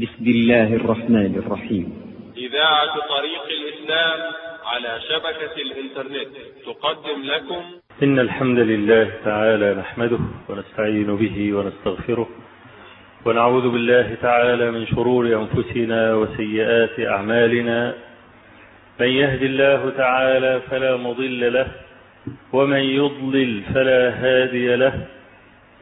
بسم الله الرحمن الرحيم. إذاعة طريق الإسلام على شبكة الإنترنت تقدم لكم. إن الحمد لله تعالى نحمده ونستعين به ونستغفره ونعوذ بالله تعالى من شرور أنفسنا وسيئات أعمالنا. من يهد الله تعالى فلا مضل له ومن يضلل فلا هادي له.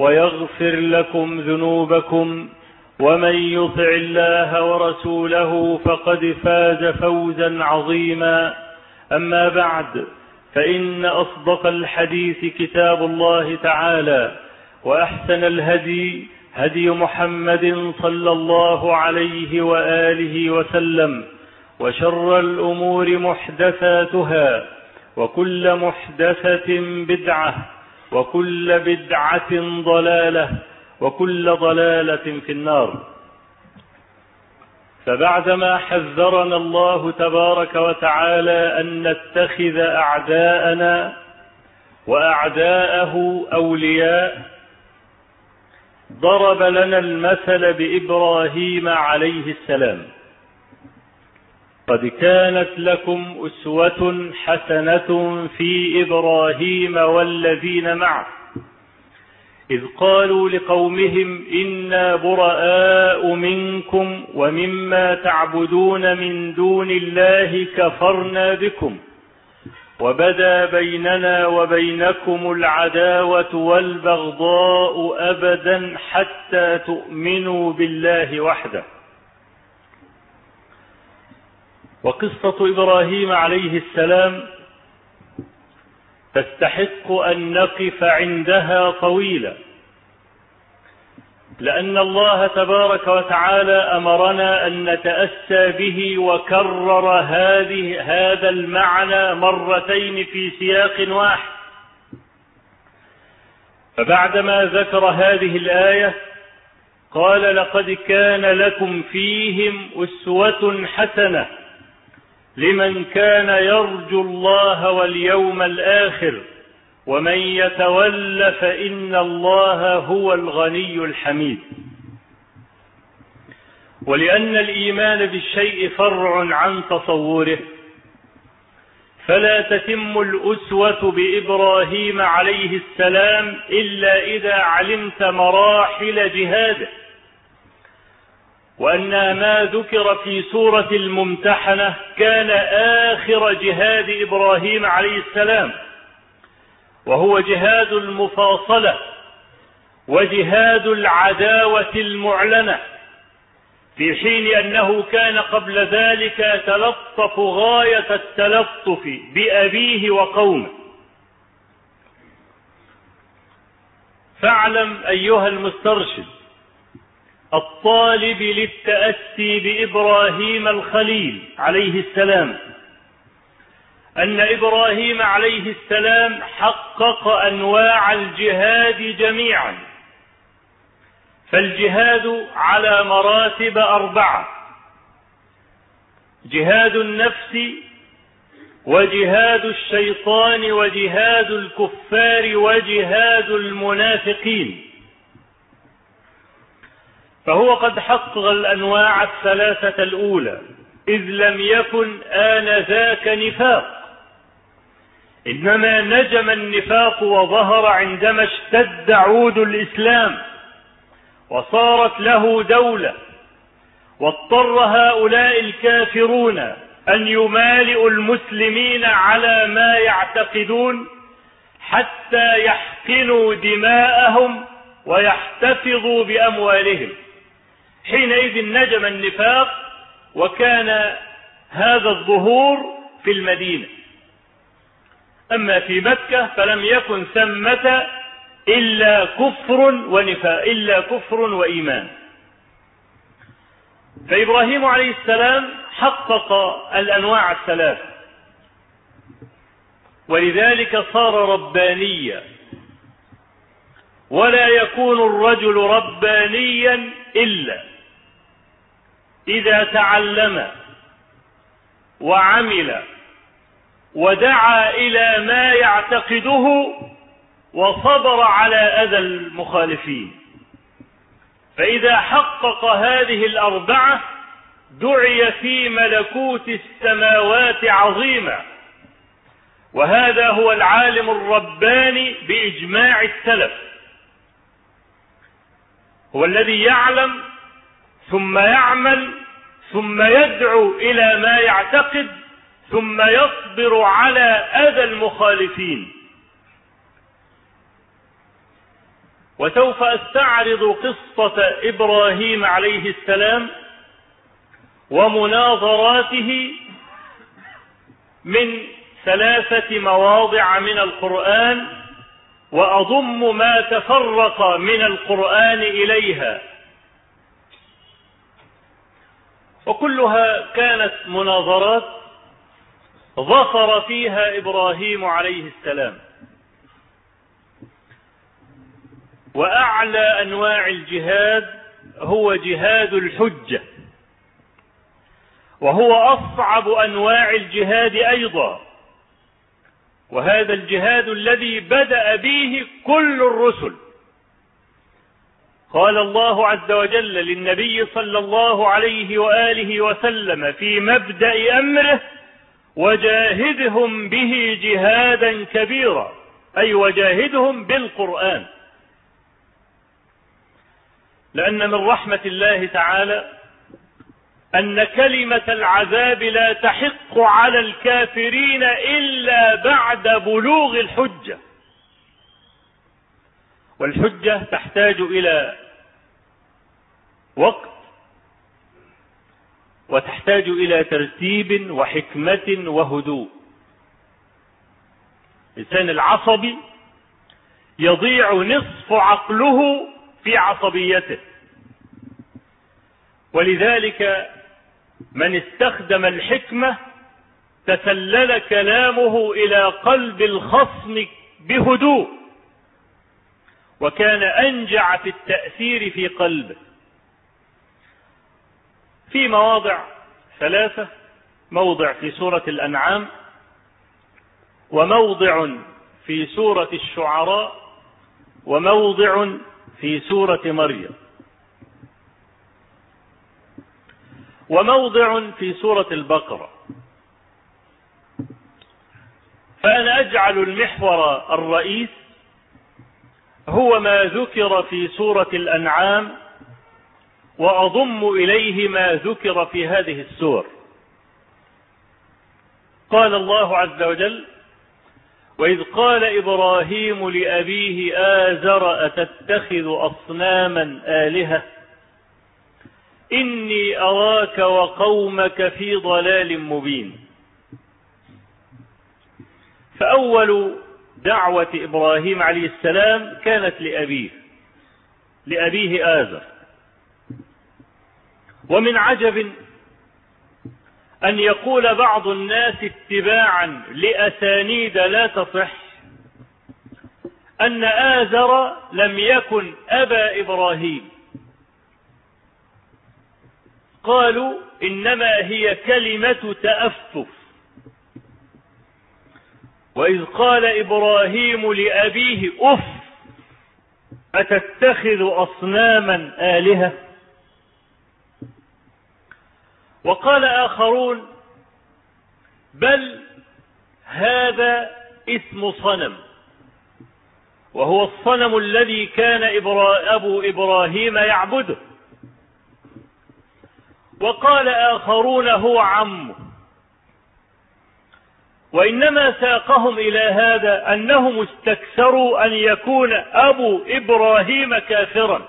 ويغفر لكم ذنوبكم ومن يطع الله ورسوله فقد فاز فوزا عظيما. أما بعد فإن أصدق الحديث كتاب الله تعالى وأحسن الهدي هدي محمد صلى الله عليه وآله وسلم وشر الأمور محدثاتها وكل محدثة بدعة. وكل بدعة ضلالة وكل ضلالة في النار. فبعدما حذرنا الله تبارك وتعالى أن نتخذ أعداءنا وأعداءه أولياء ضرب لنا المثل بإبراهيم عليه السلام. قد كانت لكم أسوة حسنة في إبراهيم والذين معه. إذ قالوا لقومهم إنا براء منكم ومما تعبدون من دون الله كفرنا بكم. وبدا بيننا وبينكم العداوة والبغضاء أبدا حتى تؤمنوا بالله وحده. وقصة إبراهيم عليه السلام تستحق أن نقف عندها طويلا. لأن الله تبارك وتعالى أمرنا أن نتأسى به وكرر هذه هذا المعنى مرتين في سياق واحد. فبعدما ذكر هذه الآية قال لقد كان لكم فيهم أسوة حسنة. لمن كان يرجو الله واليوم الآخر ومن يتول فإن الله هو الغني الحميد. ولأن الإيمان بالشيء فرع عن تصوره فلا تتم الأسوة بإبراهيم عليه السلام إلا إذا علمت مراحل جهاده. وأن ما ذكر في سورة الممتحنة كان آخر جهاد إبراهيم عليه السلام وهو جهاد المفاصلة وجهاد العداوة المعلنة في حين أنه كان قبل ذلك يتلطف غاية التلطف بأبيه وقومه. فاعلم أيها المسترشد الطالب للتأسي بإبراهيم الخليل عليه السلام. أن إبراهيم عليه السلام حقق أنواع الجهاد جميعا. فالجهاد على مراتب أربعة جهاد النفس وجهاد الشيطان وجهاد الكفار وجهاد المنافقين. فهو قد حقق الأنواع الثلاثة الأولى إذ لم يكن آنذاك نفاق. إنما نجم النفاق وظهر عندما اشتد عود الإسلام وصارت له دولة واضطر هؤلاء الكافرون أن يمالئوا المسلمين على ما يعتقدون حتى يحقنوا دماءهم ويحتفظوا بأموالهم. حينئذ نجم النفاق وكان هذا الظهور في المدينة. أما في مكة فلم يكن ثمة إلا كفر ونفاق إلا كفر وإيمان. فإبراهيم عليه السلام حقق الأنواع الثلاث ولذلك صار ربانيا. ولا يكون الرجل ربانيا إلا. إذا تعلم وعمل ودعا إلى ما يعتقده وصبر على أذى المخالفين. فإذا حقق هذه الأربعة دعي في ملكوت السماوات عظيما. وهذا هو العالم الرباني بإجماع السلف. هو الذي يعلم ثم يعمل ثم يدعو إلى ما يعتقد ثم يصبر على أذى المخالفين. وسوف أستعرض قصة إبراهيم عليه السلام ومناظراته من ثلاثة مواضع من القرآن وأضم ما تفرق من القرآن إليها. وكلها كانت مناظرات ظفر فيها إبراهيم عليه السلام. وأعلى أنواع الجهاد هو جهاد الحجة وهو أصعب أنواع الجهاد أيضا. وهذا الجهاد الذي بدأ به كل الرسل قال الله عز وجل للنبي صلى الله عليه وآله وسلم في مبدأ أمره وجاهدهم به جهادا كبيرا أي وجاهدهم بالقرآن. لأن من رحمة الله تعالى أن كلمة العذاب لا تحق على الكافرين إلا بعد بلوغ الحجة. والحجة تحتاج إلى وقت وتحتاج إلى ترتيب وحكمة وهدوء. الإنسان العصبي يضيع نصف عقله في عصبيته. ولذلك من استخدم الحكمة تسلل كلامه إلى قلب الخصم بهدوء. وكان أنجع في التأثير في قلبه. في مواضع ثلاثة موضع في سورة الأنعام وموضع في سورة الشعراء وموضع في سورة مريم. وموضع في سورة البقرة. فأنا أجعل المحور الرئيس هو ما ذكر في سورة الأنعام وأضم إليه ما ذكر في هذه السور. قال الله عز وجل وإذ قال إبراهيم لأبيه آزر أتتخذ أصناما آلهة؟ إني أراك وقومك في ضلال مبين. فأول دعوة إبراهيم عليه السلام كانت لأبيه لأبيه آزر ومن عجب أن يقول بعض الناس اتباعا لأسانيد لا تصح أن آزر لم يكن أبا إبراهيم. قالوا إنما هي كلمة تأفف. وإذ قال إبراهيم لأبيه أف أتتخذ أصناما آلهة؟ وقال آخرون بل هذا اسم صنم وهو الصنم الذي كان أبو إبراهيم يعبده. وقال آخرون هو عمه وإنما ساقهم إلى هذا أنهم استكثروا أن يكون أبو إبراهيم كافرا.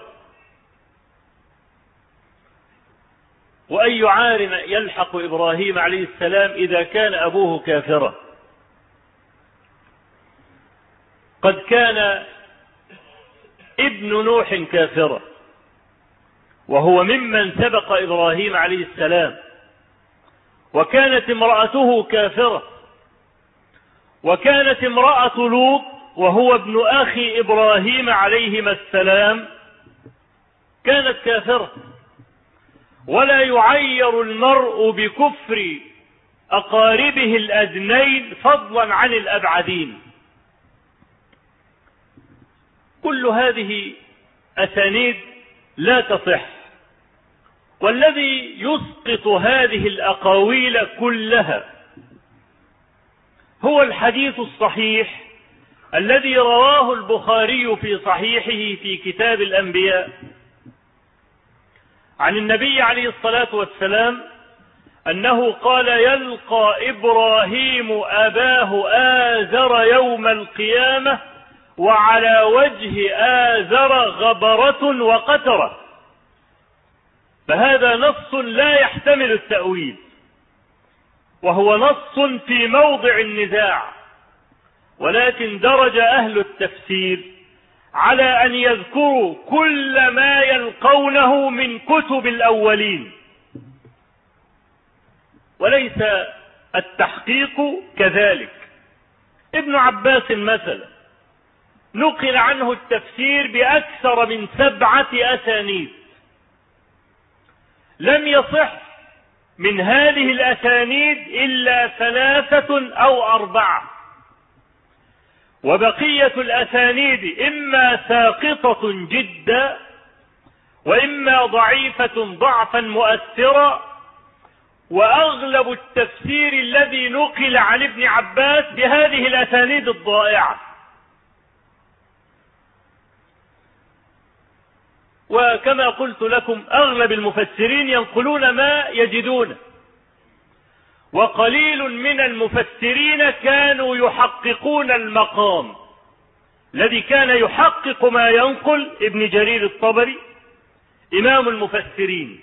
وأي عار يلحق إبراهيم عليه السلام إذا كان أبوه كافرا؟ قد كان ابن نوح كافرا وهو ممن سبق إبراهيم عليه السلام وكانت امرأته كافرة وكانت امرأة لوط وهو ابن أخي إبراهيم عليهما السلام كانت كافرة. ولا يعير المرء بكفر أقاربه الأدنين فضلا عن الأبعدين. كل هذه أسانيد لا تصح. والذي يسقط هذه الأقاويل كلها هو الحديث الصحيح الذي رواه البخاري في صحيحه في كتاب الأنبياء. عن النبي عليه الصلاة والسلام أنه قال يلقى إبراهيم أباه آزر يوم القيامة وعلى وجه آزر غبرة وقترة. فهذا نص لا يحتمل التأويل. وهو نص في موضع النزاع ولكن درج أهل التفسير على أن يذكروا كل ما يلقونه من كتب الأولين. وليس التحقيق كذلك. ابن عباس مثلا نقل عنه التفسير بأكثر من سبعة أسانيد. لم يصح من هذه الأسانيد إلا ثلاثة أو أربعة. وبقية الأسانيد إما ساقطة جدا وإما ضعيفة ضعفا مؤثرا وأغلب التفسير الذي نقل عن ابن عباس بهذه الأسانيد الضائعة. وكما قلت لكم أغلب المفسرين ينقلون ما يجدونه وقليل من المفسرين كانوا يحققون المقام. الذي كان يحقق ما ينقل ابن جرير الطبري إمام المفسرين.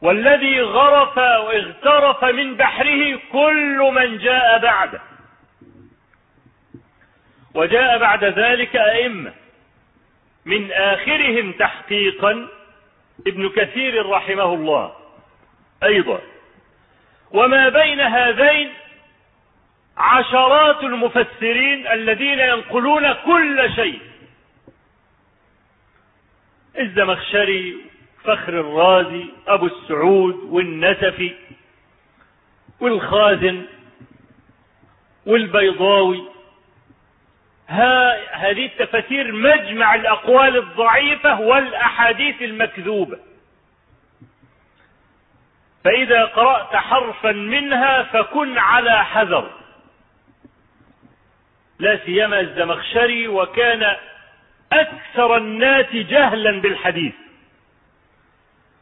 والذي غرف واغترف من بحره كل من جاء بعده. وجاء بعد ذلك أئمة. من آخرهم تحقيقا ابن كثير رحمه الله. أيضا. وما بين هذين عشرات المفسرين الذين ينقلون كل شيء. الزمخشري فخر الرازي أبو السعود والنسفي والخازن والبيضاوي هذه التفاسير مجمع الأقوال الضعيفة والأحاديث المكذوبة. فإذا قرأت حرفا منها فكن على حذر. لا سيما الزمخشري وكان أكثر الناس جهلا بالحديث.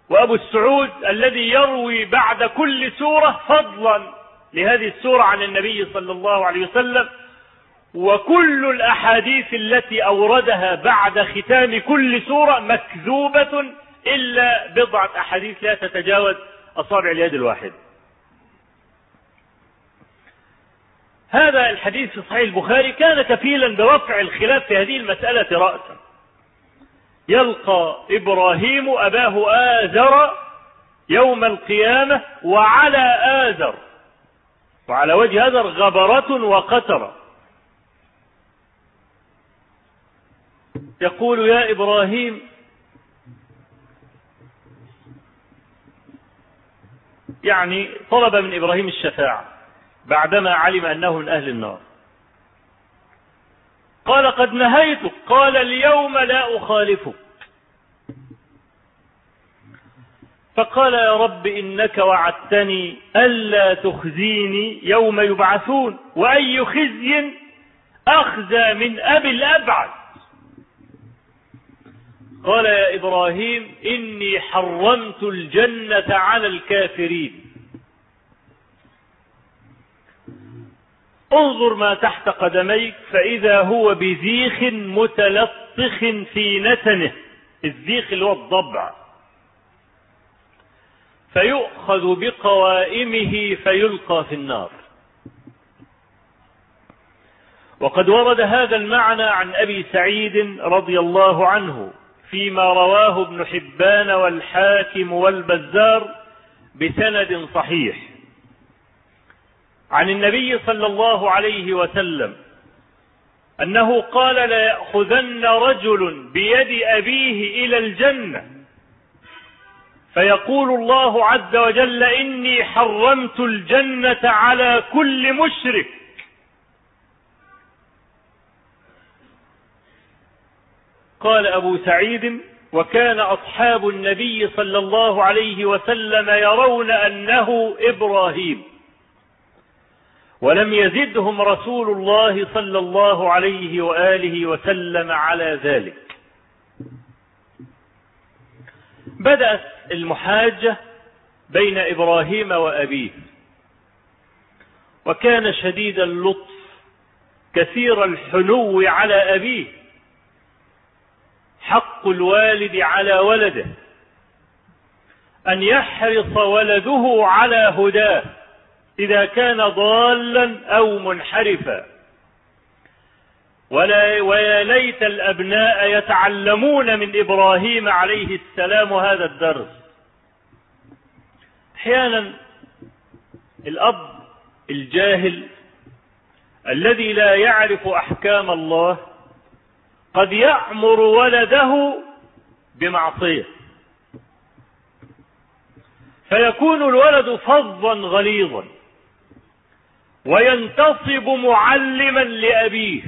وأبو السعود الذي يروي بعد كل سورة فضلا لهذه السورة عن النبي صلى الله عليه وسلم وكل الأحاديث التي أوردها بعد ختام كل سورة مكذوبة إلا بضعة أحاديث لا تتجاوز أصابع اليد الواحد. هذا الحديث في صحيح البخاري كان كفيلا برفع الخلاف في هذه المسألة رأسا. يلقى إبراهيم أباه آزر يوم القيامة وعلى آزر وعلى وجه آزر غبرة وقترة يقول يا إبراهيم يعني طلب من إبراهيم الشفاعة بعدما علم أنه من أهل النار. قال قد نهيتك قال اليوم لا أخالفك. فقال يا رب إنك وعدتني ألا تخزيني يوم يبعثون وأي خزي أخزى من أبي الأبعد قال يا إبراهيم إني حرمت الجنة على الكافرين. انظر ما تحت قدميك فإذا هو بذيخ متلطخ في نتنه. الذيخ اللي هو الضبع. فيؤخذ بقوائمه فيلقى في النار. وقد ورد هذا المعنى عن أبي سعيد رضي الله عنه. فيما رواه ابن حبان والحاكم والبزار بسند صحيح. عن النبي صلى الله عليه وسلم أنه قال ليأخذن رجل بيد أبيه إلى الجنة فيقول الله عز وجل إني حرمت الجنة على كل مشرك قال أبو سعيد وكان أصحاب النبي صلى الله عليه وسلم يرون أنه إبراهيم ولم يزدهم رسول الله صلى الله عليه وآله وسلم على ذلك. بدأت المحاجة بين إبراهيم وأبيه وكان شديد اللطف كثير الحنو على أبيه. حق الوالد على ولده. أن يحرص ولده على هداه إذا كان ضالا أو منحرفا. ولا ويا ليت الأبناء يتعلمون من إبراهيم عليه السلام هذا الدرس. أحيانا الأب الجاهل الذي لا يعرف أحكام الله قد يأمر ولده بمعصية. فيكون الولد فظا غليظا وينتصب معلما لأبيه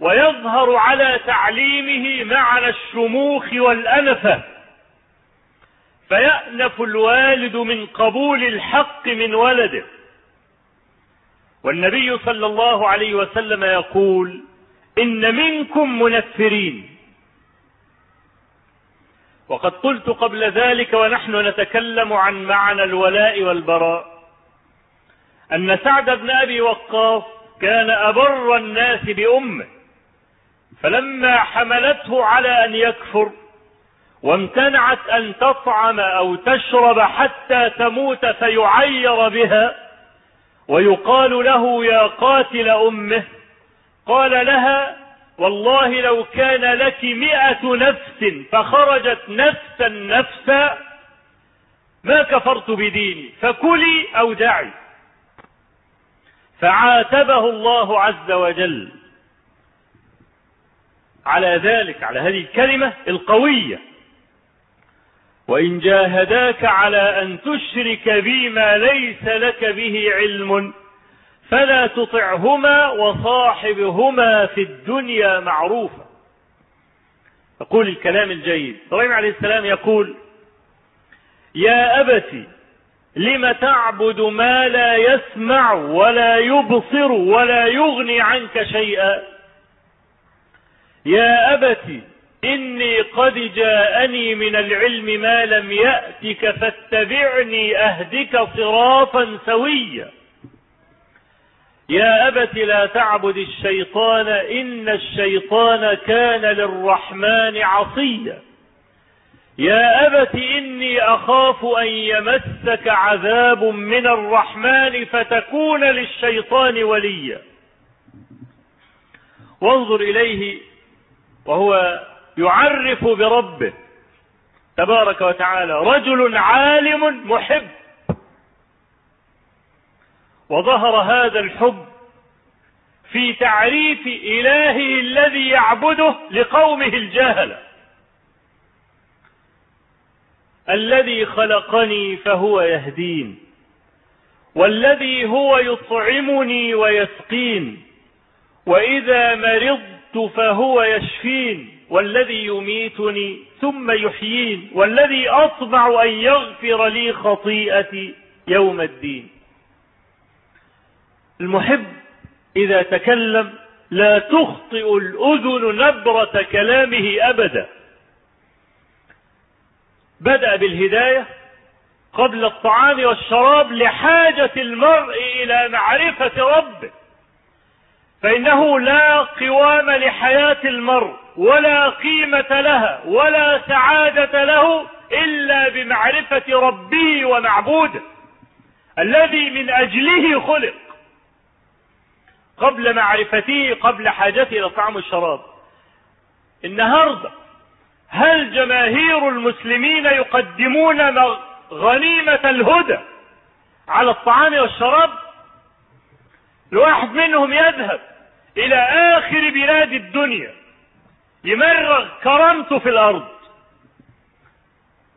ويظهر على تعليمه معنى الشموخ والأنفة. فيأنف الوالد من قبول الحق من ولده. والنبي صلى الله عليه وسلم يقول إن منكم منفرين. وقد قلت قبل ذلك ونحن نتكلم عن معنى الولاء والبراء. أن سعد بن أبي وقاص كان أبر الناس بأمه فلما حملته على أن يكفر وامتنعت أن تطعم أو تشرب حتى تموت فيعير بها ويقال له يا قاتل أمه قال لها والله لو كان لك مئة نفس فخرجت نفسا نفسا ما كفرت بديني فكلي أو دعي. فعاتبه الله عز وجل على ذلك على هذه الكلمة القوية. وإن جاهداك على أن تشرك بي ما ليس لك به علم. فلا تطعهما وصاحبهما في الدنيا معروفا. يقول الكلام الجيد. إبراهيم عليه السلام يقول يا أبت لم تعبد ما لا يسمع ولا يبصر ولا يغني عنك شيئا؟ يا أبت إني قد جاءني من العلم ما لم يأتك فاتبعني أهدك صراطا سويا. يا أبت لا تعبد الشيطان إن الشيطان كان للرحمن عصيا. يا أبت إني أخاف أن يمسك عذاب من الرحمن فتكون للشيطان وليا. وانظر إليه وهو يعرف بربه تبارك وتعالى. رجل عالم محب. وظهر هذا الحب في تعريف إلهه الذي يعبده لقومه الجهله الذي خلقني فهو يهدين والذي هو يطعمني ويسقين وإذا مرضت فهو يشفين والذي يميتني ثم يحيين والذي أطمع أن يغفر لي خطيئتي يوم الدين. المحب إذا تكلم لا تخطئ الأذن نبرة كلامه أبدا. بدأ بالهداية قبل الطعام والشراب لحاجة المرء إلى معرفة ربه. فإنه لا قوام لحياة المرء ولا قيمة لها ولا سعادة له إلا بمعرفة ربه ومعبوده. الذي من أجله خلق. قبل معرفته قبل حاجته إلى الطعام والشراب النهاردة هل جماهير المسلمين يقدمون غنيمة الهدى على الطعام والشراب؟ الواحد منهم يذهب إلى آخر بلاد الدنيا يمرغ كرامته في الأرض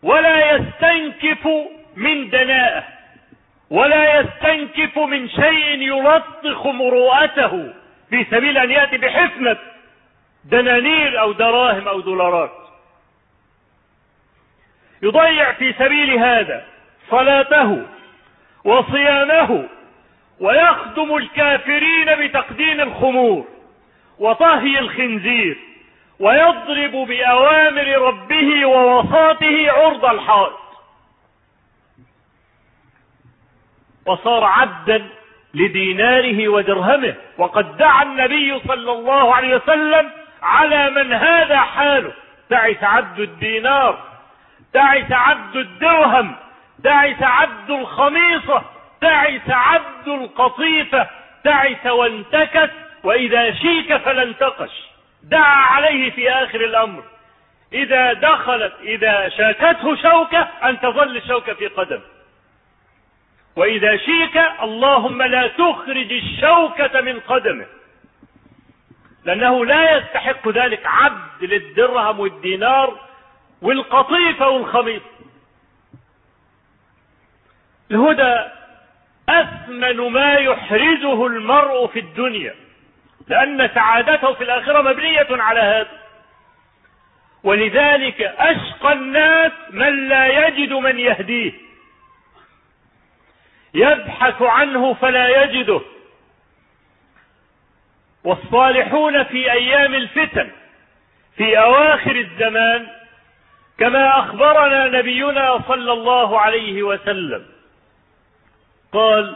ولا يستنكف من دناءة. ولا يستنكف من شيء يلطخ مروءته في سبيل أن يأتي بحفنة دنانير أو دراهم أو دولارات. يضيع في سبيل هذا صلاته وصيامه ويخدم الكافرين بتقديم الخمور وطهي الخنزير ويضرب بأوامر ربه ووساطه عرض الحائط. وصار عبدا لديناره ودرهمه. وقد دعا النبي صلى الله عليه وسلم على من هذا حاله. تعس عبد الدينار تعس عبد الدرهم تعس عبد الخميصة تعس عبد القطيفة تعس وانتكس وإذا شيك فلا انتقش دعا عليه في آخر الأمر. إذا دخلت إذا شاكته شوكة أن تظل الشوكة في قدم وإذا شيك اللهم لا تخرج الشوكة من قدمه. لأنه لا يستحق ذلك عبد للدرهم والدينار والقطيفة والخميص الهدى أثمن ما يحرزه المرء في الدنيا لأن سعادته في الآخرة مبنية على هذا. ولذلك أشقى الناس من لا يجد من يهديه. يبحث عنه فلا يجده. والصالحون في أيام الفتن في أواخر الزمان كما أخبرنا نبينا صلى الله عليه وسلم. قال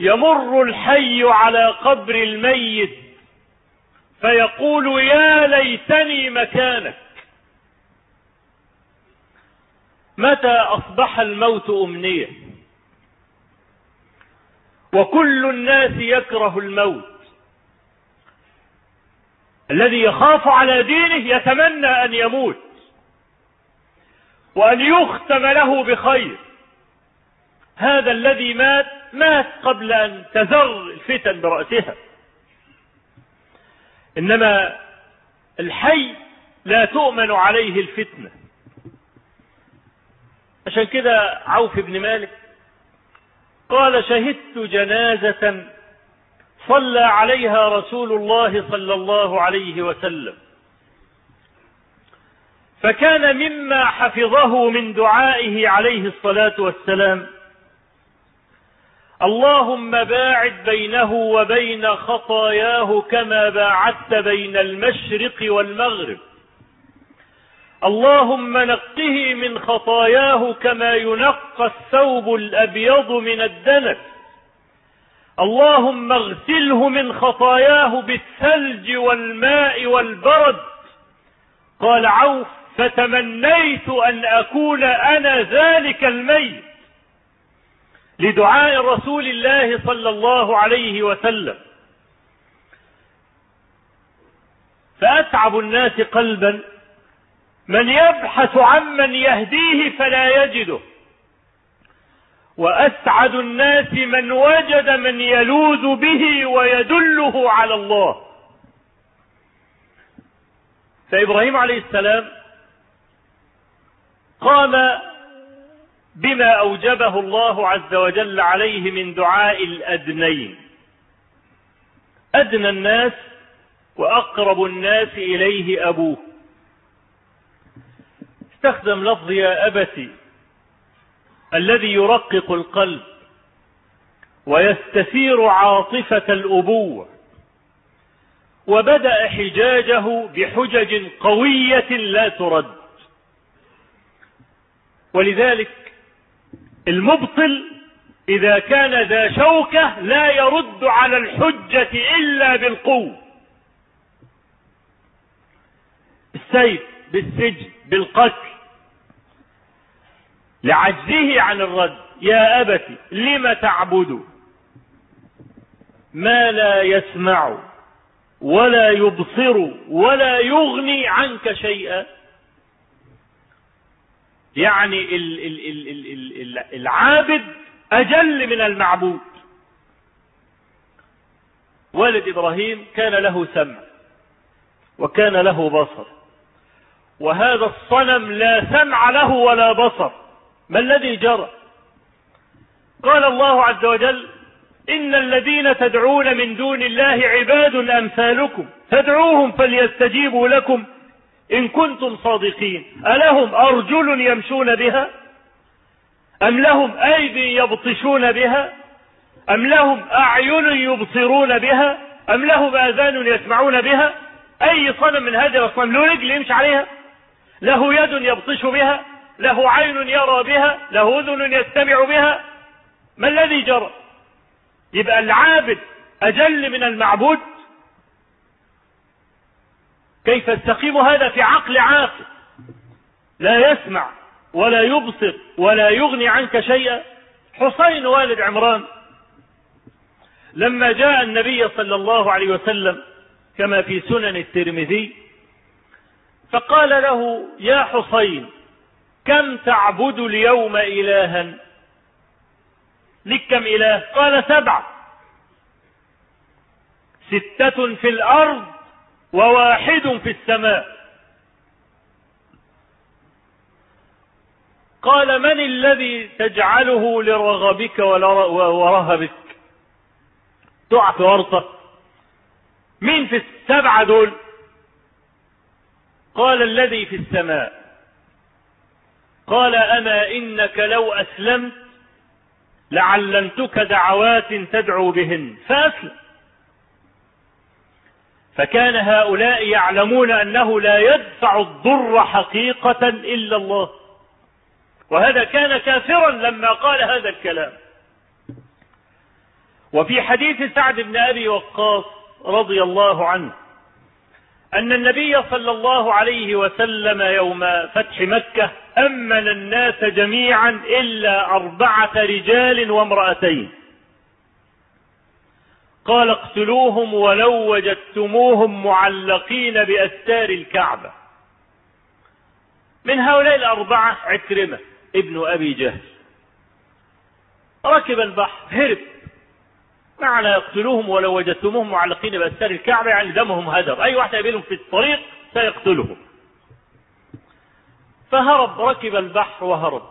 يمر الحي على قبر الميت فيقول يا ليتني مكانك متى أصبح الموت أمنية؟ وكل الناس يكره الموت. الذي يخاف على دينه يتمنى أن يموت. وأن يختم له بخير. هذا الذي مات مات قبل أن تزر الفتن برأسها. إنما الحي لا تؤمن عليه الفتنة. عشان كده عوف بن مالك قال شهدت جنازة صلى عليها رسول الله صلى الله عليه وسلم. فكان مما حفظه من دعائه عليه الصلاة والسلام اللهم باعد بينه وبين خطاياه كما باعدت بين المشرق والمغرب. اللهم نقه من خطاياه كما ينقى الثوب الأبيض من الدنس. اللهم اغسله من خطاياه بالثلج والماء والبرد. قال عوف فتمنيت أن أكون أنا ذلك الميت. لدعاء رسول الله صلى الله عليه وسلم. فأتعب الناس قلبا من يبحث عمن يهديه فلا يجده. وأسعد الناس من وجد من يلوذ به ويدله على الله. فإبراهيم عليه السلام قام بما أوجبه الله عز وجل عليه من دعاء الأدنين. أدنى الناس وأقرب الناس إليه أبوه. استخدم لفظ يا أبتي الذي يرقق القلب ويستثير عاطفة الأبوة وبدأ حجاجه بحجج قوية لا ترد. ولذلك المبطل إذا كان ذا شوكة لا يرد على الحجة إلا بالقوة. بالسيف بالسجن بالقتل. لعجزه عن الرد. يا أبت لم تعبد؟ ما لا يسمع ولا يبصر ولا يغني عنك شيئا. يعني العابد أجل من المعبود. والد إبراهيم كان له سمع وكان له بصر. وهذا الصنم لا سمع له ولا بصر. ما الذي جرى؟ قال الله عز وجل إن الذين تدعون من دون الله عباد أمثالكم. فادعوهم فليستجيبوا لكم إن كنتم صادقين. ألهم أرجل يمشون بها؟ أم لهم أيدي يبطشون بها؟ أم لهم أعين يبصرون بها؟ أم لهم آذان يسمعون بها؟ أي صنم من هذه الأصنام؟ له رجل يمشي عليها له يد يبطش بها له عين يرى بها له أذن يستمع بها. ما الذي جرى؟ يبقى العابد أجل من المعبود. كيف يستقيم هذا في عقل عاقل؟ لا يسمع ولا يبصر ولا يغني عنك شيئا. حسين والد عمران لما جاء النبي صلى الله عليه وسلم كما في سنن الترمذي فقال له يا حسين كم تعبد اليوم إلها؟ لك كم إله؟ قال سبعة ستة في الأرض وواحد في السماء. قال من الذي تجعله لرغبك ورهبك؟ تقع في ورطة مين في السبعة دول؟ قال الذي في السماء. قال أما إنك لو أسلمت لعلمتك دعوات تدعو بهن. فأسلم. فكان هؤلاء يعلمون أنه لا يدفع الضر حقيقة إلا الله. وهذا كان كافرا لما قال هذا الكلام. وفي حديث سعد بن أبي وقاص رضي الله عنه أن النبي صلى الله عليه وسلم يوم فتح مكة أمن الناس جميعا إلا أربعة رجال وامرأتين. قال اقتلوهم ولو وجدتموهم معلقين بأستار الكعبة. من هؤلاء الأربعة عكرمة ابن أبي جهل. ركب البحر هرب. معنى يقتلوهم ولو وجدتموهم معلقين بأستار الكعبة يعني دمهم هدر. أي واحد يقابلهم في الطريق سيقتلهم. فهرب ركب البحر وهرب.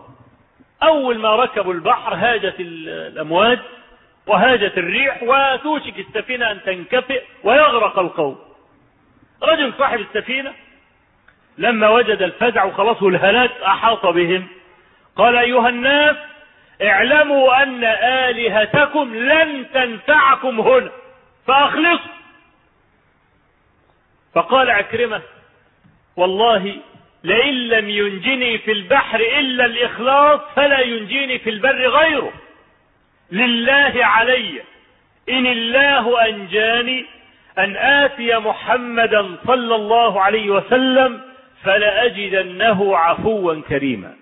أول ما ركبوا البحر هاجت الأمواج وهاجت الريح وتوشك السفينة أن تنكفئ ويغرق القوم. رجل صاحب السفينة لما وجد الفزع وخلاص الهلاك أحاط بهم. قال أيها الناس اعلموا أن آلهتكم لن تنفعكم هنا فأخلصوا. فقال عكرمة والله لئن لم ينجني في البحر إلا الإخلاص فلا ينجيني في البر غيره. لله علي إن الله أنجاني أن آتي محمدا صلى الله عليه وسلم فلأجدنه عفوا كريما.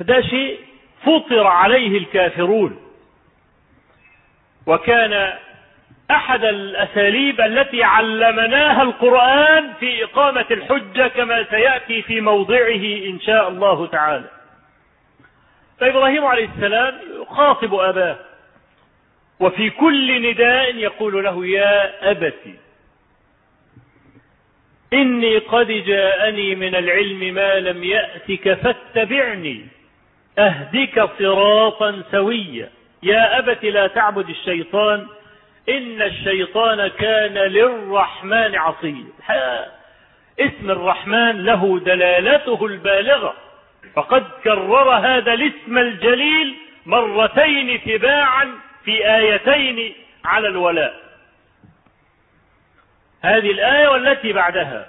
ده شيء فطر عليه الكافرون. وكان أحد الأساليب التي علمناها القرآن في إقامة الحجة كما سيأتي في موضعه إن شاء الله تعالى. فإبراهيم عليه السلام يخاطب أباه وفي كل نداء يقول له يا أبتي إني قد جاءني من العلم ما لم يأتك فاتبعني. أهدك صراطا سويا. يا أبت لا تعبد الشيطان إن الشيطان كان للرحمن عصيا. اسم الرحمن له دلالته البالغة. فقد كرر هذا الاسم الجليل مرتين تباعا في آيتين على الولاء. هذه الآية والتي بعدها.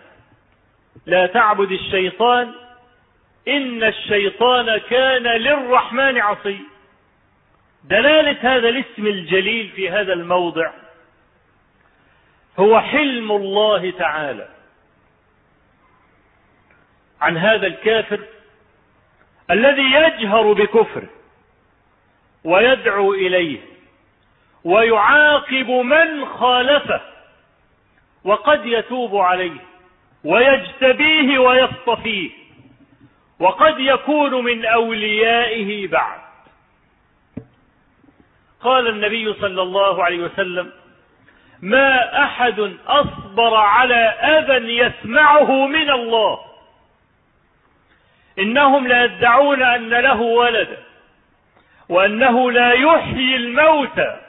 لا تعبد الشيطان إن الشيطان كان للرحمن عصي. دلالة هذا الاسم الجليل في هذا الموضع هو حلم الله تعالى. عن هذا الكافر الذي يجهر بكفره ويدعو إليه ويعاقب من خالفه وقد يتوب عليه ويجتبيه ويصطفيه. وقد يكون من أوليائه بعد. قال النبي صلى الله عليه وسلم ما أحد أصبر على أذى يسمعه من الله. إنهم لا يدعون أن له ولدا وأنه لا يحيي الموتى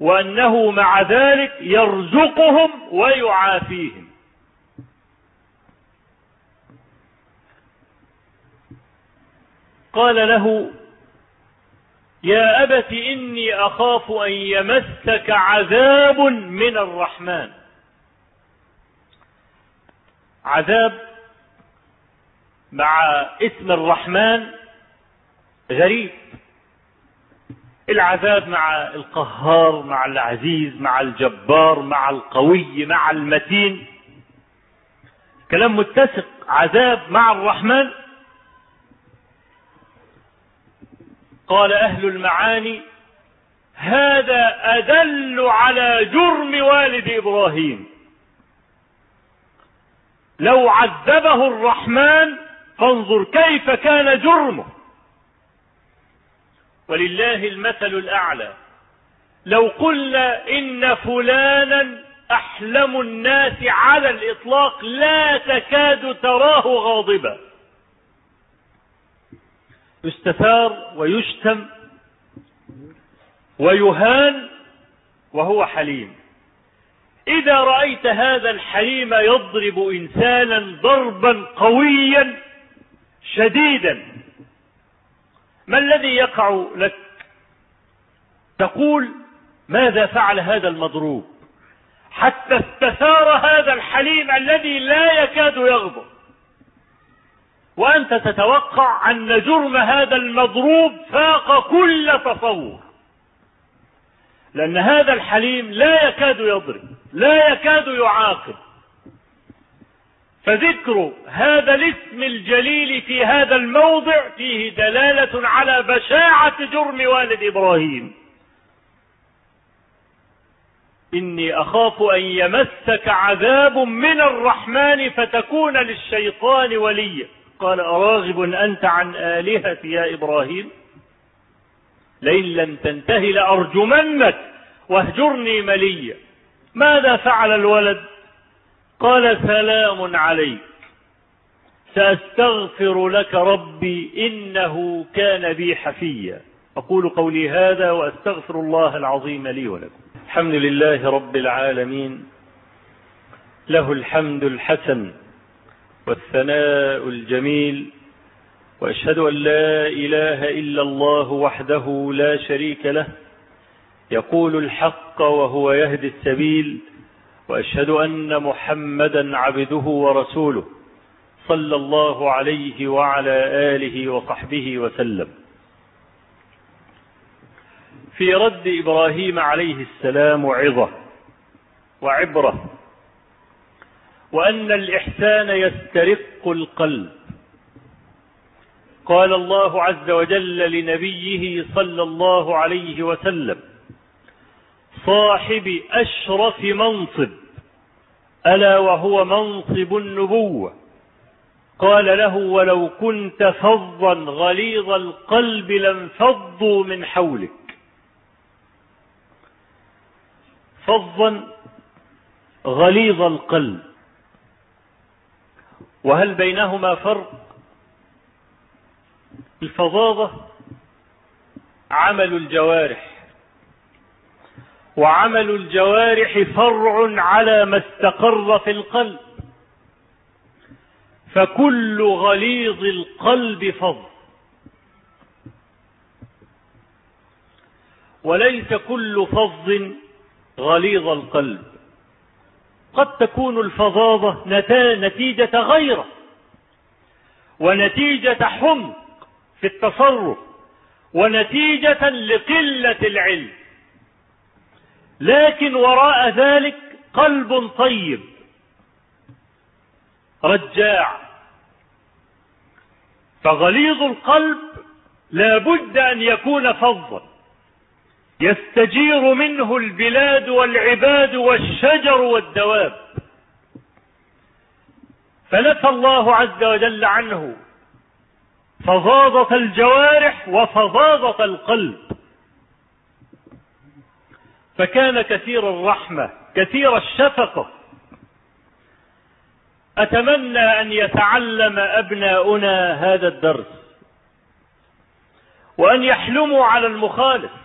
وأنه مع ذلك يرزقهم ويعافيهم. قال له يا أبت إني أخاف أن يمسك عذاب من الرحمن. عذاب مع اسم الرحمن غريب. العذاب مع القهار مع العزيز مع الجبار مع القوي مع المتين. كلام متسق. عذاب مع الرحمن قال أهل المعاني هذا أدل على جرم والد إبراهيم. لو عذبه الرحمن فانظر كيف كان جرمه. ولله المثل الأعلى. لو قلنا إن فلانا أحلم الناس على الإطلاق لا تكاد تراه غاضبا. يستثار ويشتم ويهان وهو حليم. إذا رأيت هذا الحليم يضرب إنسانا ضربا قويا شديدا ما الذي يقع لك؟ تقول ماذا فعل هذا المضروب؟ حتى استثار هذا الحليم الذي لا يكاد يغضب. وأنت تتوقع أن جرم هذا المضروب فاق كل تصور. لأن هذا الحليم لا يكاد يضرب لا يكاد يعاقب. فذكر هذا الاسم الجليل في هذا الموضع فيه دلالة على بشاعة جرم والد إبراهيم. إني أخاف أن يمسك عذاب من الرحمن فتكون للشيطان وليا. قال أراغب أنت عن آلهتي يا إبراهيم؟ لئن لم تنته لأرجمنك واهجرني مليا. ماذا فعل الولد؟ قال سلام عليك. سأستغفر لك ربي إنه كان بي حفيا. أقول قولي هذا وأستغفر الله العظيم لي ولكم. الحمد لله رب العالمين. له الحمد الحسن. والثناء الجميل وأشهد أن لا إله إلا الله وحده لا شريك له يقول الحق وهو يهدي السبيل وأشهد أن محمدا عبده ورسوله صلى الله عليه وعلى آله وصحبه وسلم. في رد إبراهيم عليه السلام عظة وعبرة وأن الإحسان يسترق القلب. قال الله عز وجل لنبيه صلى الله عليه وسلم صاحب أشرف منصب ألا وهو منصب النبوة. قال له ولو كنت فظا غليظ القلب لانفضوا من حولك. فظا غليظ القلب. وهل بينهما فرق؟ الفظاظة عمل الجوارح وعمل الجوارح فرع على ما استقر في القلب فكل غليظ القلب فظ. وليس كل فظ غليظ القلب. قد تكون الفظاظة نتيجة غيرة ونتيجة حمق في التصرف ونتيجة لقلة العلم. لكن وراء ذلك قلب طيب رجاع. فغليظ القلب لا بد أن يكون فظا. يستجير منه البلاد والعباد والشجر والدواب. فنفى الله عز وجل عنه فظاظة الجوارح وفظاظة القلب. فكان كثير الرحمة كثير الشفقة. أتمنى أن يتعلم أبناؤنا هذا الدرس وأن يحلموا على المخالف.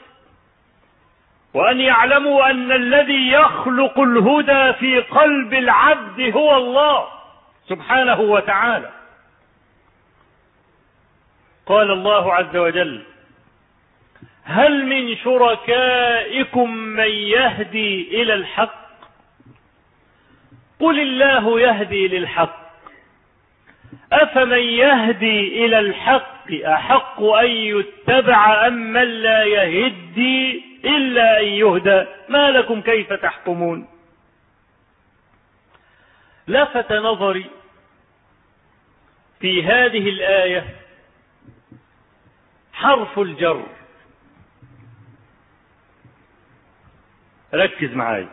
وأن يعلموا أن الذي يخلق الهدى في قلب العبد هو الله سبحانه وتعالى. قال الله عز وجل هل من شركائكم من يهدي إلى الحق؟ قل الله يهدي للحق. أفمن يهدي إلى الحق أحق أن يتبع أم من لا يهدي إلا أن يهدى. ما لكم كيف تحكمون؟ لفت نظري في هذه الآية حرف الجر. ركز معاي.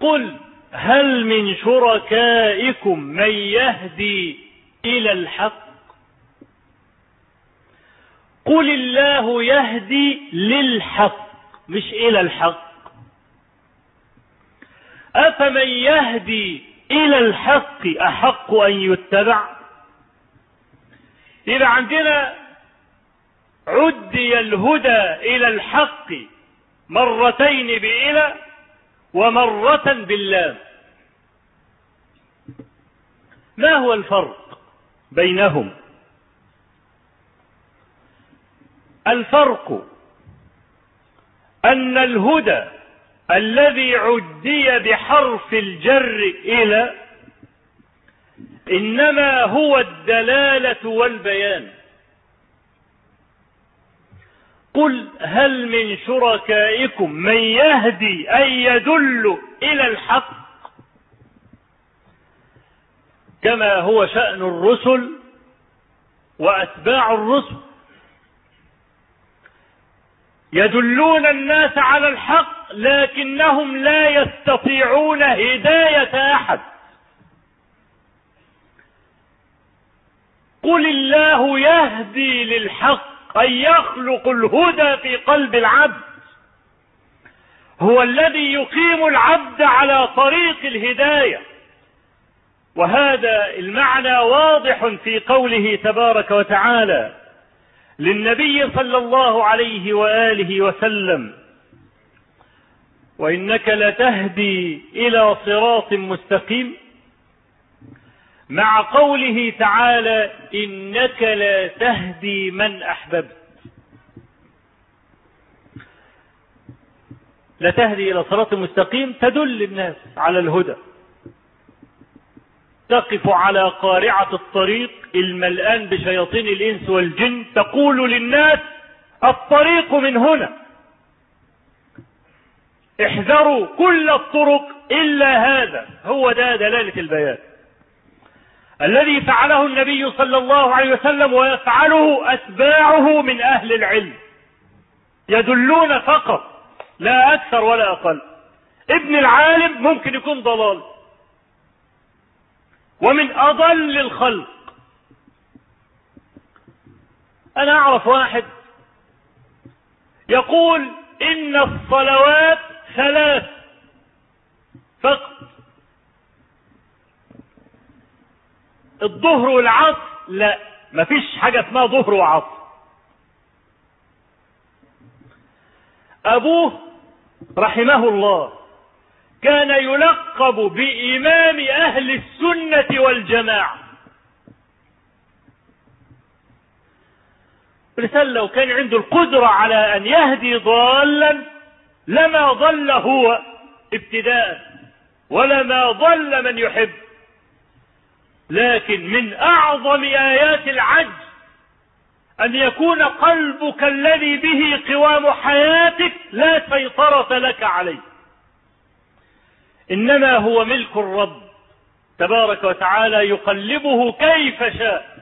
قل هل من شركائكم من يهدي إلى الحق؟ قل الله يهدي للحق مش إلى الحق. أفمن يهدي إلى الحق أحق أن يتبع؟ إذا عندنا عدي الهدى إلى الحق مرتين بإلى ومرة باللام. ما هو الفرق بينهم؟ الفرق أن الهدى الذي عدي بحرف الجر إلى إنما هو الدلالة والبيان. قل هل من شركائكم من يهدي أن يدل إلى الحق كما هو شأن الرسل وأتباع الرسل؟ يدلون الناس على الحق لكنهم لا يستطيعون هداية أحد. قل الله يهدي للحق أن يخلق الهدى في قلب العبد. هو الذي يقيم العبد على طريق الهداية. وهذا المعنى واضح في قوله تبارك وتعالى للنبي صلى الله عليه وآله وسلم. وإنك لتهدي إلى صراط مستقيم مع قوله تعالى إنك لا تهدي من أحببت. لا تهدي إلى صراط مستقيم تدل الناس على الهدى. تقف على قارعة الطريق الملآن بشياطين الإنس والجن تقول للناس الطريق من هنا. احذروا كل الطرق إلا هذا هو ده دلالة البيان. الذي فعله النبي صلى الله عليه وسلم ويفعله أتباعه من أهل العلم. يدلون فقط لا أكثر ولا أقل. ابن العالم ممكن يكون ضلال. ومن أضل الخلق. أنا أعرف واحد يقول إن الصلوات ثلاث فقط. الظهر والعصر لا مفيش حاجة اسمها ظهر وعصر. أبوه رحمه الله. كان يلقب بإمام أهل السنة والجماعة. رسال لو كان عنده القدرة على أن يهدي ضالا لما ضل هو ابتداء ولما ضل من يحب. لكن من أعظم آيات العجز أن يكون قلبك الذي به قوام حياتك لا سيطرة لك عليه. إنما هو ملك الرب. تبارك وتعالى يقلبه كيف شاء.